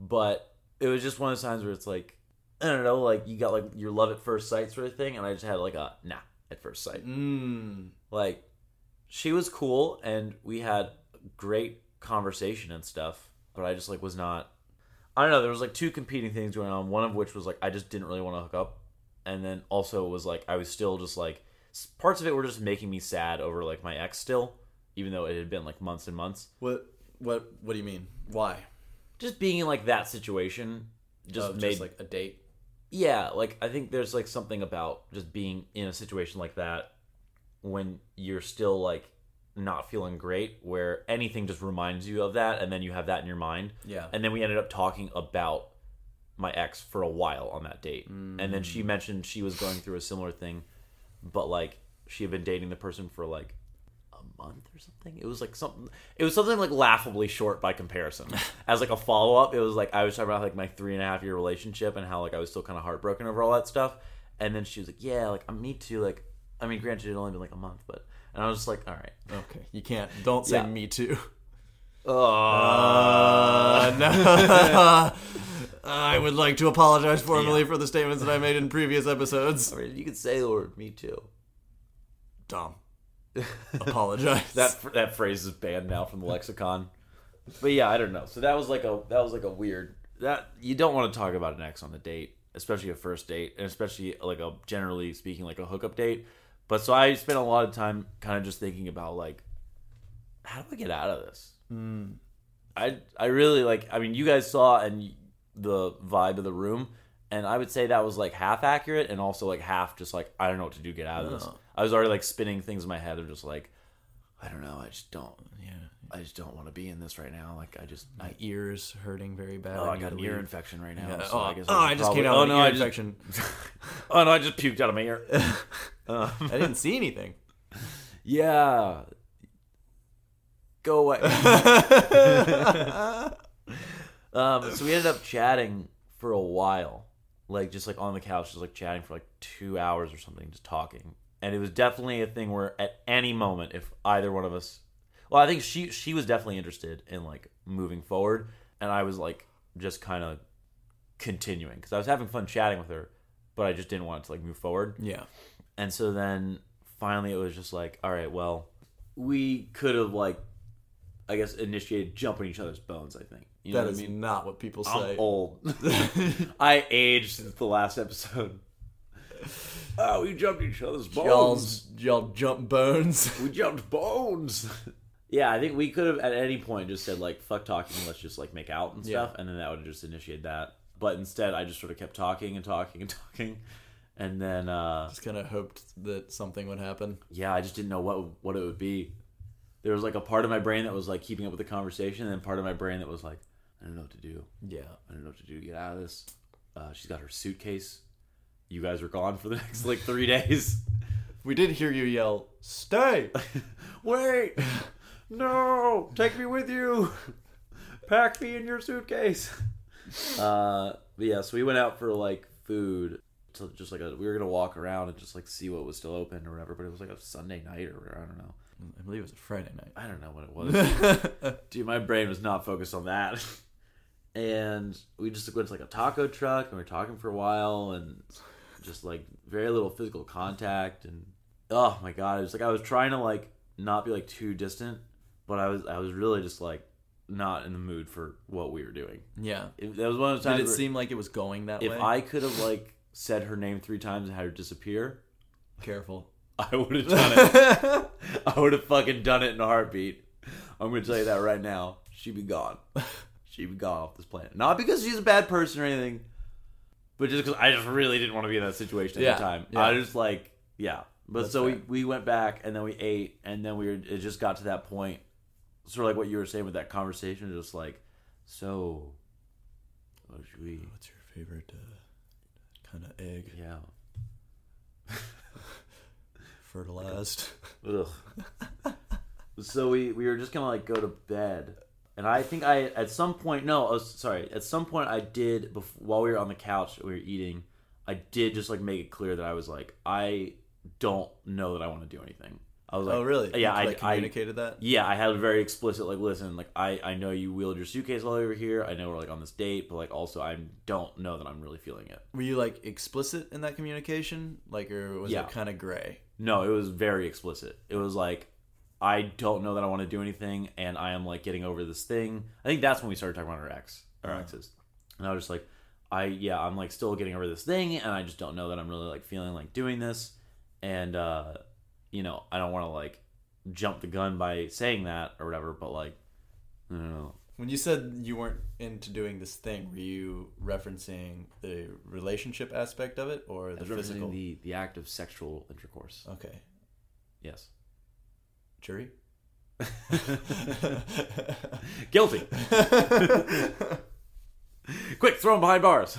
But it was just one of those times where it's like I don't know, like you got like your love at first sight sort of thing, and I just had like a nah at first sight. Mmm. Like she was cool, and we had great conversation and stuff. But I just like was not. I don't know. There was like two competing things going on. One of which was like I just didn't really want to hook up, and then also it was like I was still just like parts of it were just making me sad over like my ex still, even though it had been like months and months. What what what do you mean? Why? Just being in like that situation just Oh, made just like a date. yeah like i think there's like something about just being in a situation like that when you're still like not feeling great where anything just reminds you of that and then you have that in your mind Yeah. and then we ended up talking about my ex for a while on that date and then she mm. mentioned she was going through a similar thing but like she had been dating the person for like month or something it was like something it was something like laughably short by comparison as like a follow-up it was like i was talking about like my three and a half year relationship and how like i was still kind of heartbroken over all that stuff and then she was like yeah like I'm me too like i mean granted it had only been like a month but and i was just like all right Okay. You can't. Don't say Yeah. me too. uh, Uh, no. I would like to apologize formally for the statements that I made in previous episodes. I mean, you could say the word me too Dumb. Apologize. that that phrase is banned now from the lexicon. But yeah, I don't know. So that was like a that was like a weird that you don't want to talk about an ex on a date especially a first date, and especially like a generally speaking like a hookup date. But so I spent a lot of time kind of just thinking about like, how do I get out of this? Hmm. I I really like. I mean, you guys saw and the vibe of the room, and I would say that was like half accurate, and also like half just like I don't know what to do. Get out of this. I was already like spinning things in my head of just like, I don't know. I just don't. Yeah. I just don't want to be in this right now. Like I just I My ears hurting very bad. Oh, I need got an ear leave. infection right now. Yeah. so oh, I guess oh, should I just probably- came out Oh no, an ear I just, infection. oh no, I just puked out of my ear. I didn't see anything. yeah. Go away. um, so we ended up chatting for a while, like just like on the couch, just like chatting for like two hours or something, just talking. And it was definitely a thing where at any moment, if either one of us, well, I think she she was definitely interested in like moving forward, and I was like just kind of continuing because I was having fun chatting with her, but I just didn't want to like move forward. yeah. And so then finally it was just like, all right, well, we could have like, I guess, initiated jumping each other's bones. I think you know That what is I mean. not what people I'm say. old. I aged since the last episode. Oh, we jumped each other's bones. Y'all, y'all jump bones. We jumped bones. yeah, I think we could have at any point just said like, "Fuck talking, let's just like make out and stuff," and then that would have just initiated that. But instead, I just sort of kept talking and talking and talking, and then uh, Just kind of hoped that something would happen. yeah, I just didn't know what what it would be. There was like a part of my brain that was like keeping up with the conversation, and then part of my brain that was like, I don't know what to do. Yeah. I don't know what to do to get out of this. Uh, she's got her suitcase. You guys were gone for the next like three days. We did hear you yell, "Stay!" Wait, no, take me with you. Pack me in your suitcase. Uh, but yeah, so we went out for like food. So just like a, we were gonna walk around and just like see what was still open or whatever. But it was like a Sunday night or I don't know. I believe it was a Friday night. I don't know what it was. Dude, my brain was not focused on that. And we just went to like a taco truck and we were talking for a while and just like very little physical contact and oh my god, it was like I was trying to like not be like too distant, but I was I was really just like not in the mood for what we were doing. Yeah. It, that was one of Did times it where seem like it was going that if way? If I could have like said her name three times and had her disappear, Careful. I would have done it. I would have fucking done it in a heartbeat. I'm gonna tell you that right now. She'd be gone. She'd be gone off this planet. Not because she's a bad person or anything, but just because I just really didn't want to be in that situation at Yeah, the time. yeah. I just like, yeah. But That's so we, fair. we went back and then we ate and then we were. It just got to that point, sort of like what you were saying with that conversation. Just like, so, what should we? What's your favorite uh, kind of egg? Yeah. Fertilized. Ugh. so we we were just gonna like go to bed, and I think I at some point no, oh, sorry, at some point I did before, while we were on the couch we were eating, I did just like make it clear that I was like I don't know that I want to do anything. I was oh, like, oh, really? Yeah, You, I, like, I communicated that. yeah, I had a very explicit like, listen, like I I know you wheeled your suitcase all over here. I know we're like on this date, but like also I don't know that I'm really feeling it. Were you like explicit in that communication, like, or was Yeah. it kind of gray? No, it was very explicit. It was like, I don't know that I want to do anything, and I am like getting over this thing. I think that's when we started talking about our ex, our exes, and I was just like, I yeah, I'm like still getting over this thing, and I just don't know that I'm really like feeling like doing this, and uh, you know, I don't want to like jump the gun by saying that or whatever, but like, I don't know. When you said you weren't into doing this thing, were you referencing the relationship aspect of it or the physical? the the act of sexual intercourse. Okay, Yes, jury. guilty. Quick, throw him behind bars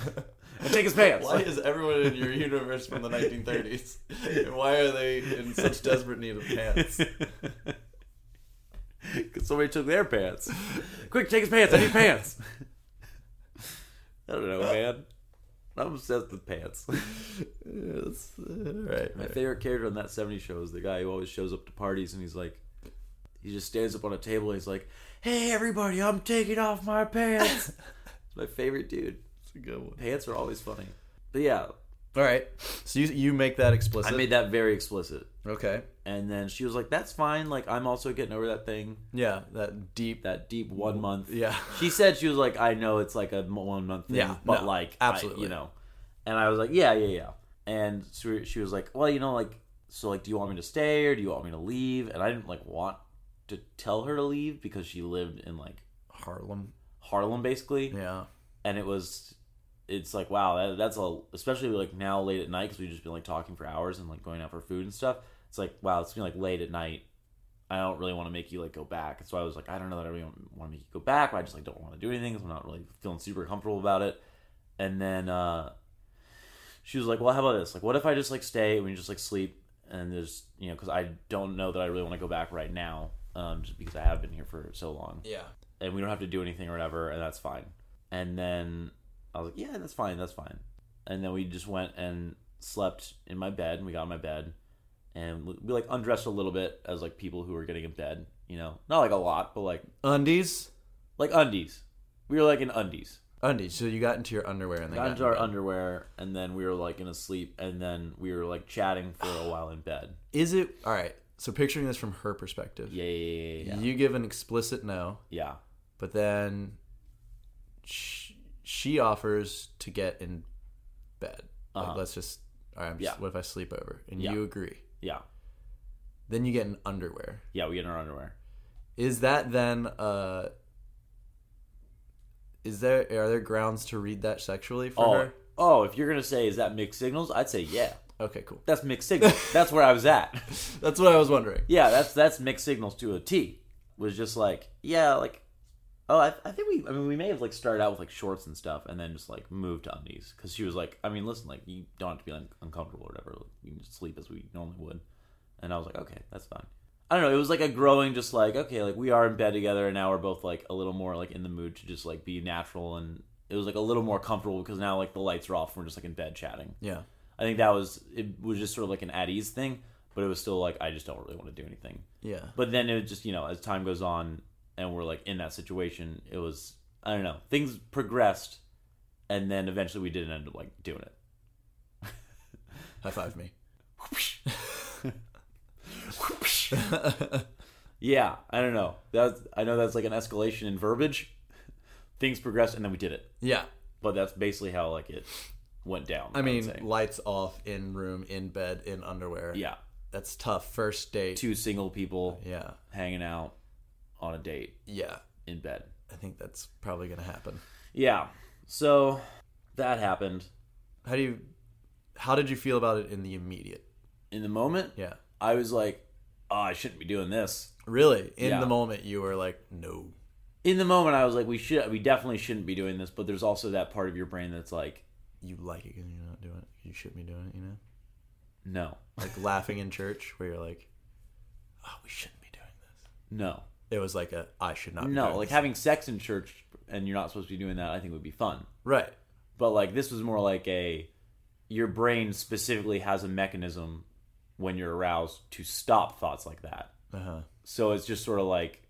and take his pants. Why is everyone in your universe from the 1930s? And why are they in such desperate need of pants? Because somebody took their pants. Quick, take his pants. I need pants. I don't know, man. I'm obsessed with pants. Yes, right. My right. favorite character on that 70s show is the guy who always shows up to parties and he's like, he just stands up on a table. And he's like, "Hey, everybody, I'm taking off my pants." it's my favorite dude. It's a good one. Pants are always funny. But yeah, All right. So you you make that explicit. I made that very explicit. okay. And then she was like, "That's fine. Like, I'm also getting over that thing, Yeah, that deep. that deep one month." Yeah. She said she was like, "I know it's like a one month thing, Yeah, but no, like, I- absolutely. you know." And I was like, yeah, yeah, yeah. And so she was like, well, you know, like, so like, do you want me to stay or do you want me to leave? And I didn't like want to tell her to leave because she lived in like Harlem. Harlem, basically. Yeah. And it was, it's like, wow, that, that's a, especially like now late at night because we've just been like talking for hours and like going out for food and stuff. It's like, wow, it's been like late at night. I don't really want to make you like go back. So I was like, I don't know that I really want to make you go back, but I just like don't want to do anything because I'm not really feeling super comfortable about it. And then uh, she was like, well, how about this? Like, what if I just like stay and we just like sleep and there's you know because I don't know that I really want to go back right now, um, just because I have been here for so long Yeah. and we don't have to do anything or whatever, and that's fine. And then I was like, yeah, that's fine, that's fine. And then we just went and slept in my bed, and we got in my bed, and we, we like undressed a little bit as like people who were getting in bed, you know, not like a lot, but like Undies. like undies. We were like in undies. Undies. So you got into your underwear and then Got got into our underwear, and then we were like in a sleep, and then we were like chatting for a while in bed. Is it all right? So picturing this from her perspective, Yeah, yeah, yeah, yeah. you give an explicit no, yeah. but then she offers to get in bed. Like, Uh-huh. let's just. All right, I'm just, Yeah. what if I sleep over? And Yeah. you agree. Yeah, Then you get in underwear. yeah. We get in our underwear. Is that then? uh Is there are there grounds to read that sexually for Oh, her? oh. If you're gonna say is that mixed signals, I'd say yeah. Okay, cool. That's mixed signals. That's where I was at. That's what I was wondering. Yeah, that's that's mixed signals to a T. Was just like, yeah, like, oh, I, I think we, I mean, we may have like started out with like shorts and stuff, and then just like moved to undies because she was like, I mean, listen, like you don't have to be un- uncomfortable or whatever. Like, you can just sleep as we normally would, and I was like, okay, that's fine. I don't know. It was like a growing, just like okay, like we are in bed together, and now we're both like a little more like in the mood to just like be natural, and it was like a little more comfortable because now like the lights are off, and we're just like in bed chatting. Yeah. I think that was it was just sort of like an at ease thing, but it was still like I just don't really want to do anything. Yeah. But then it was just you know as time goes on and we're like in that situation, it was I don't know things progressed, and then eventually we didn't end up like doing it. High five me. Yeah, I don't know. That's I know that's like an escalation in verbiage. Things progressed and then we did it, Yeah. but that's basically how like it went down. I would mean, lights off, in room, in bed, in underwear. yeah, That's tough. First date. two single people Yeah. hanging out on a date Yeah. in bed. I think that's probably going to happen. Yeah. So that happened. How do you how did you feel about it in the immediate? In the moment, Yeah. I was like, oh, I shouldn't be doing this. Really? In Yeah. the moment you were like, "No." In the moment, I was like, we should, we definitely shouldn't be doing this. But there's also that part of your brain that's like, You like it and you're not doing it. You shouldn't be doing it, you know? no, Like laughing in church where you're like, "Oh, we shouldn't be doing this." no, It was like a I should not be no. Like this. having sex in church and you're not supposed to be doing that. I think would be fun. Right. But like this was more like a, your brain specifically has a mechanism when you're aroused to stop thoughts like that. Uh-huh. so it's just sort of like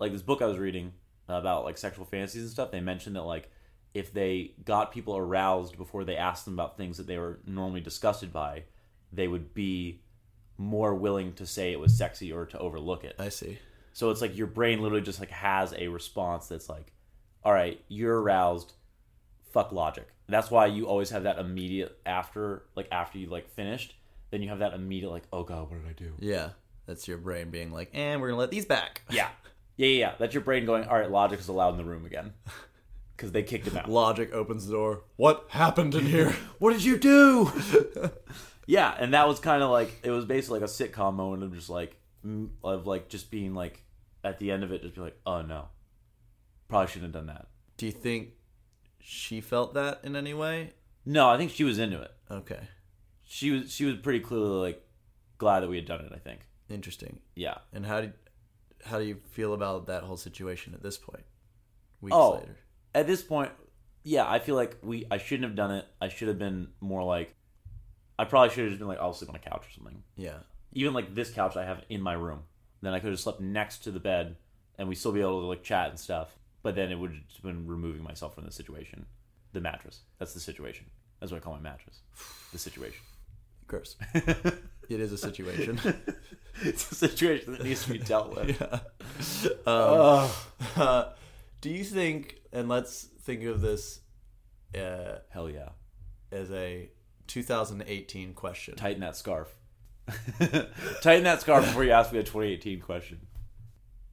like this book I was reading about like sexual fantasies and stuff. They mentioned that like if they got people aroused before they asked them about things that they were normally disgusted by, they would be more willing to say it was sexy or to overlook it. I see. So it's like your brain literally just like has a response that's like, all right, you're aroused. Fuck logic. That's why you always have that immediate after, like after you like finished, then you have that immediate like, oh god, what did I do? Yeah. That's your brain being like, "And we're going to let these back." Yeah. Yeah, yeah, yeah. That's your brain going, all right, logic is allowed in the room again. Because they kicked him out. Logic opens the door. What happened in here? what did you do? yeah, and that was kind of like, it was basically like a sitcom moment of just like, of like just being like, at the end of it, just be like, oh no. Probably shouldn't have done that. Do you think she felt that in any way? No, I think she was into it. Okay. She was, she was pretty clearly like, glad that we had done it, I think. Interesting. Yeah. And how did how do you feel about that whole situation at this point? Weeks Oh. later. At this point, yeah, I feel like we, I shouldn't have done it. I should have been more like, I probably should have just been like, I'll sleep on a couch or something. Yeah. even like this couch I have in my room. Then I could have slept next to the bed, and we still be able to like chat and stuff. But then it would have just been removing myself from the situation. The mattress. That's the situation. That's what I call my mattress. The situation. Gross. it is a situation. it's a situation that needs to be dealt with. yeah. Um, uh, do you think and let's think of this uh, Hell yeah. as a 2018 question. Tighten that scarf. Tighten that scarf before you ask me a 2018 question.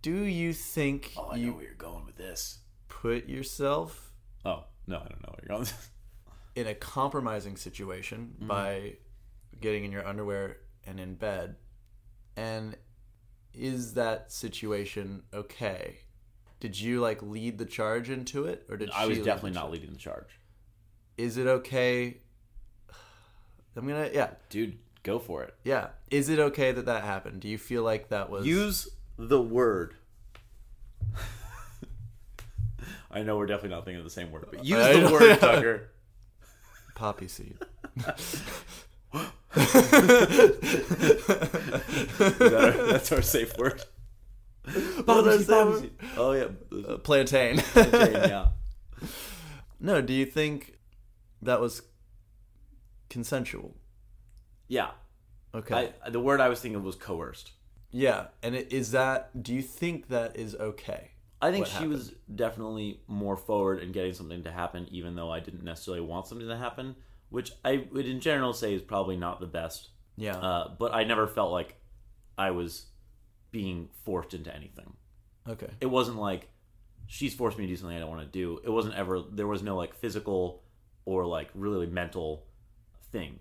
Do you think Oh, I you know where you're going with this. put yourself Oh no, I don't know where you're going. with this. in a compromising situation Mm-hmm. by getting in your underwear and in bed? And is that situation okay? Did you like lead the charge into it, or did I she was lead definitely the not leading the charge, Is it okay? I'm gonna yeah dude. Go for it. yeah. Is it okay that that happened? Do you feel like that was Use the word. I know we're definitely not thinking of the same word, but use I the know. word, Tucker. poppy seed? That our- that's our safe word. What is that? Poppy seed. Oh yeah, Uh, plantain. yeah. no, do you think that was consensual? Yeah. Okay. I, the word I was thinking of was coerced. yeah, and is that? Do you think that is okay? I think she was definitely more forward in getting something to happen, even though I didn't necessarily want something to happen, which I would in general say is probably not the best. Yeah. Uh, but I never felt like I was being forced into anything. okay. It wasn't like she's forced me to do something I don't want to do. It wasn't ever. There was no like physical or like really mental thing.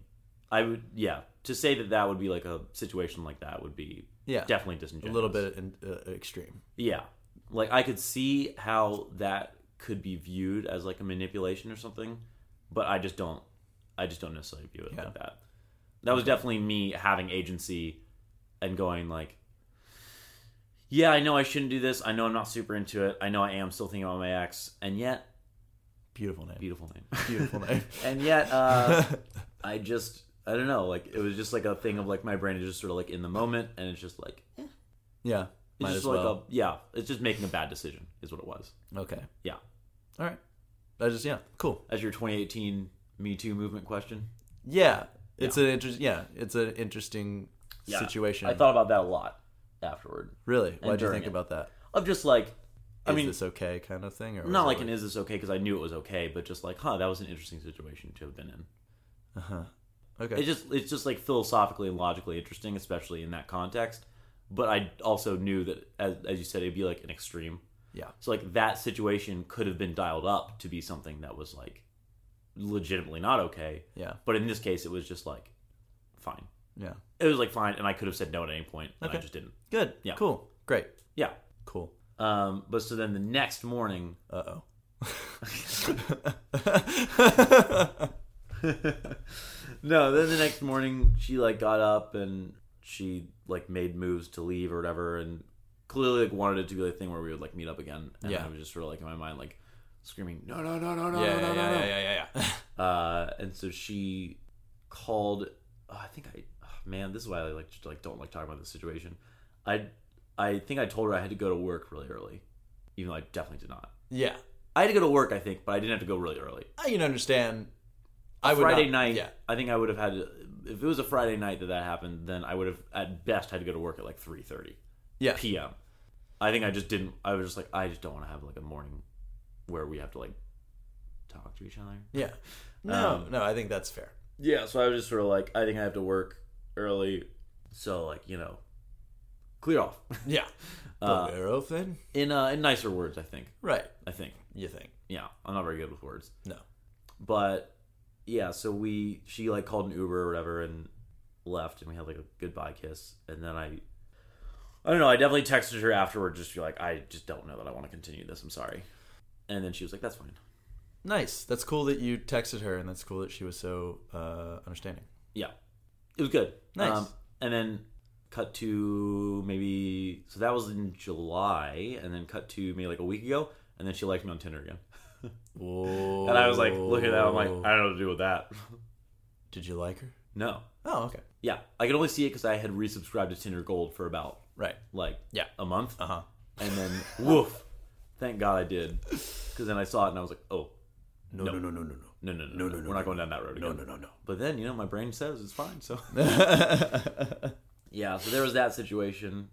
I would yeah to say that that would be like a situation like that would be Yeah. definitely disingenuous. A little bit in, uh, extreme. Yeah. Like I could see how that could be viewed as like a manipulation or something, but I just don't I just don't necessarily view it Yeah. like that. That was definitely me having agency and going like yeah, I know I shouldn't do this. I know I'm not super into it. I know I am still thinking about my ex, and yet Beautiful name. beautiful name. Beautiful name. and yet uh I just I don't know, like it was just like a thing of like my brain is just sort of like in the moment and it's just like eh. yeah. it's Might just as like well. a yeah, it's just making a bad decision is what it was. Okay. Yeah. All right. I just yeah. Cool. as your 2018 Me Too movement question. Yeah. It's an interest. Yeah. It's an interesting situation. I thought about that a lot afterward. Really? Why'd you think it. about that? Of just like, I Is mean, this okay kind of thing, or not was like an is this okay because I knew it was okay, but just like, huh, that was an interesting situation to have been in. Uh-huh. Okay. It just it's just like philosophically and logically interesting, especially in that context. But I also knew that, as, as you said, it'd be like an extreme. yeah. So like that situation could have been dialed up to be something that was like legitimately not okay. Yeah. But in this case, it was just like fine. Yeah. It was like fine, and I could have said no at any point. and I just didn't. Good. Yeah. Cool. Great. Yeah. Cool. Um, but so then the next morning, Uh oh. no, then the next morning she like got up and she like made moves to leave or whatever, and clearly like wanted it to be a thing where we would like meet up again. And Yeah. I was just sort of like in my mind like screaming, no, no, no, no, no, yeah, no, no, yeah, no, yeah, no. yeah, yeah, yeah, yeah. Uh, and so she called. oh, I think I, oh, man, this is why I like just like don't like talking about this situation. I, I think I told her I had to go to work really early, even though I definitely did not. yeah. I had to go to work, I think, but I didn't have to go really early. I can understand. I Friday not- night, Yeah. I think I would have had to, if it was a Friday night that that happened, then I would have at best had to go to work at like three thirty Yeah. p.m. I think I just didn't. I was just like, I just don't want to have like a morning where we have to like talk to each other. Yeah. No, Um, no, I think that's fair. Yeah, so I was just sort of like, I think I have to work early, so like you know, clear off. Yeah. Uh, thing? in uh, in nicer words, I think. Right. I think. You think? Yeah, I'm not very good with words. No. but yeah so we she like called an uber or whatever and left and we had like a goodbye kiss and then i i don't know i definitely texted her afterward just to be like i just don't know that i want to continue this i'm sorry and then she was like that's fine Nice. That's cool that you texted her, and that's cool that she was so uh, understanding. yeah it was good Um, Nice. and then cut to maybe so that was in july and then cut to maybe like a week ago and then she liked me on tinder again Whoa. and i was like looking at that i'm like i don't know what to do with that Did you like her? no Oh, okay. yeah i could only see it because i had resubscribed to tinder gold for about Right. like Yeah. a month Uh huh. and then woof thank god i did because then i saw it and i was like oh No, no, no, no, no, no. no no no No, no, no, no, we're not going down that road No, again. no, no, but then you know my brain says it's fine so yeah so there was that situation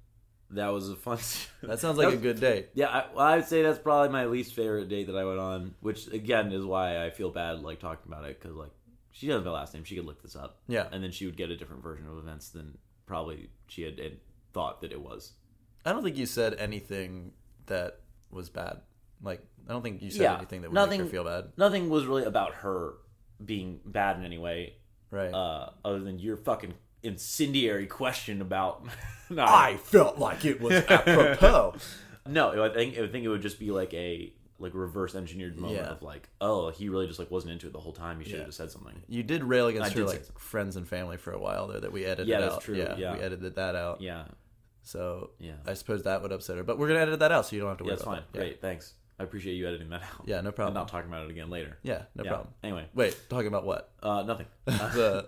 that was a fun that sounds like a good date. yeah I, well, i'd say that's probably my least favorite date that i went on which again is why i feel bad like talking about it because like she doesn't have a last name. She could look this up. Yeah. and then she would get a different version of events than probably she had, had thought that it was. I don't think you said anything that was bad. Like I don't think you said Yeah, anything that would nothing- make her feel bad. Nothing was really about her being bad in any way, Right. uh, other than your fucking incendiary question about. no, I felt like it was apropos. no, I think I think it would just be like a like reverse engineered moment Yeah. of like, oh, he really just like wasn't into it the whole time. He should Yeah. have just said something. you did rail against I her like friends and family for a while there that we edited Yeah, that's out. true, Yeah, yeah. we edited that out. Yeah, So Yeah. I suppose that would upset her. But we're gonna edit that out so you don't have to yeah, worry it's about fine. that. Yeah. Great, thanks. I appreciate you editing that out. Yeah, no problem. And not talking about it again later. Yeah, no Yeah. problem. Anyway, Wait, talking about what? uh, nothing.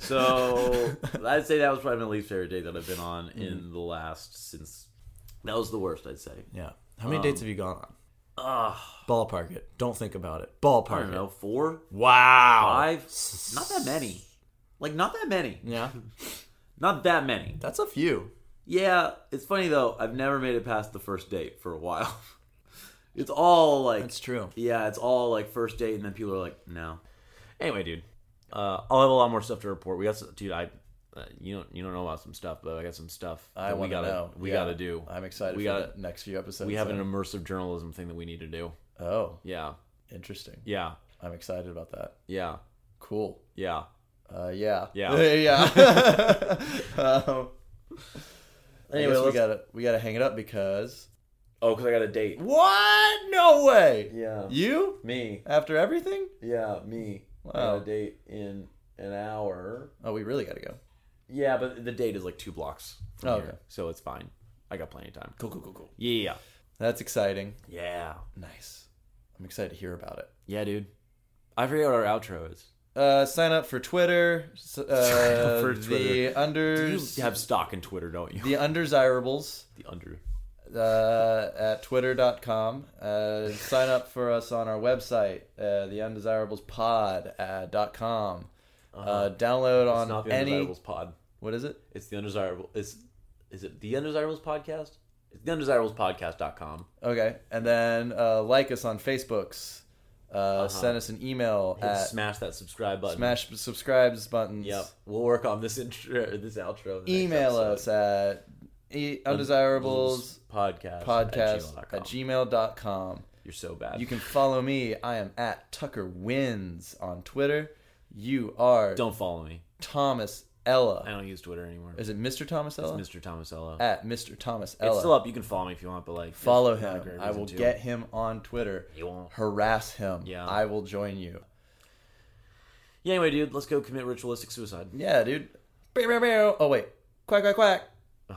So I'd say that was probably my least favorite date that I've been on Mm-hmm. in the last since. That was the worst, I'd say. yeah. How many Um, dates have you gone on? Ah, Ballpark it. Don't think about it. Ballpark I don't it. know, four, Wow. five, not that many. Like not that many. Yeah. Not that many. That's a few. Yeah, it's funny though. I've never made it past the first date for a while. it's all like That's true. Yeah, it's all like first date, and then people are like, no. Anyway, dude, uh, I'll have a lot more stuff to report. We got, some, dude. I, uh, you don't, you don't know about some stuff, but I got some stuff. I we want to gotta, know. We Yeah. gotta do. I'm excited We gotta- next few episodes. We have so- an immersive journalism thing that we need to do. Oh, Yeah, interesting. yeah, I'm excited about that. yeah, Cool. yeah. Uh, yeah. Yeah. yeah. um, Anyway, anyway, we gotta we gotta hang it up because Oh, because I got a date. what? No way. Yeah, You me. after everything? Yeah, me. I got a date in an hour. Oh, we really gotta go. Yeah, but the date is like two blocks. From Oh, here, okay. so it's fine. I got plenty of time. Cool, cool, cool, cool. Yeah, That's exciting. yeah, Nice. I'm excited to hear about it. yeah, dude. I forget what our outro is. Uh, sign up for Twitter. s- Uh, for The Twitter. You unders. have stock in Twitter, don't you? the undesirables. The under. Uh, at twitter.com. Uh, sign up for us on our website, uh, the undesirablespod uh, dot com. Uh, download It's on not the any. Undesirables pod. What is it? It's the undesirable. Is is it the undesirables podcast? It's the undesirablespodcast.com. Okay. And then uh, like us on Facebooks. Uh, Uh-huh. Send us an email Hit at smash that subscribe button. smash subscribes buttons. Yep. We'll work on this intro, this outro. in the next Email episode. us at e- undesirables podcast podcast at at gmail.com. gmail.com. You're so bad. You can follow me. I am at Tucker Wins on Twitter. You are don't follow me. Thomas Ella. I don't use Twitter anymore. Is it Mr. Thomas Ella? It's Mr. Tomasello. At Mr. Thomas Ella. It's still up. You can follow me if you want, but like Follow there's not a him. great I reason will to. get him on Twitter. You won't. Harass him. Yeah. I will join you. Yeah. Anyway, dude, let's go commit ritualistic suicide. Yeah, dude. Oh wait. Quack quack quack. Ugh.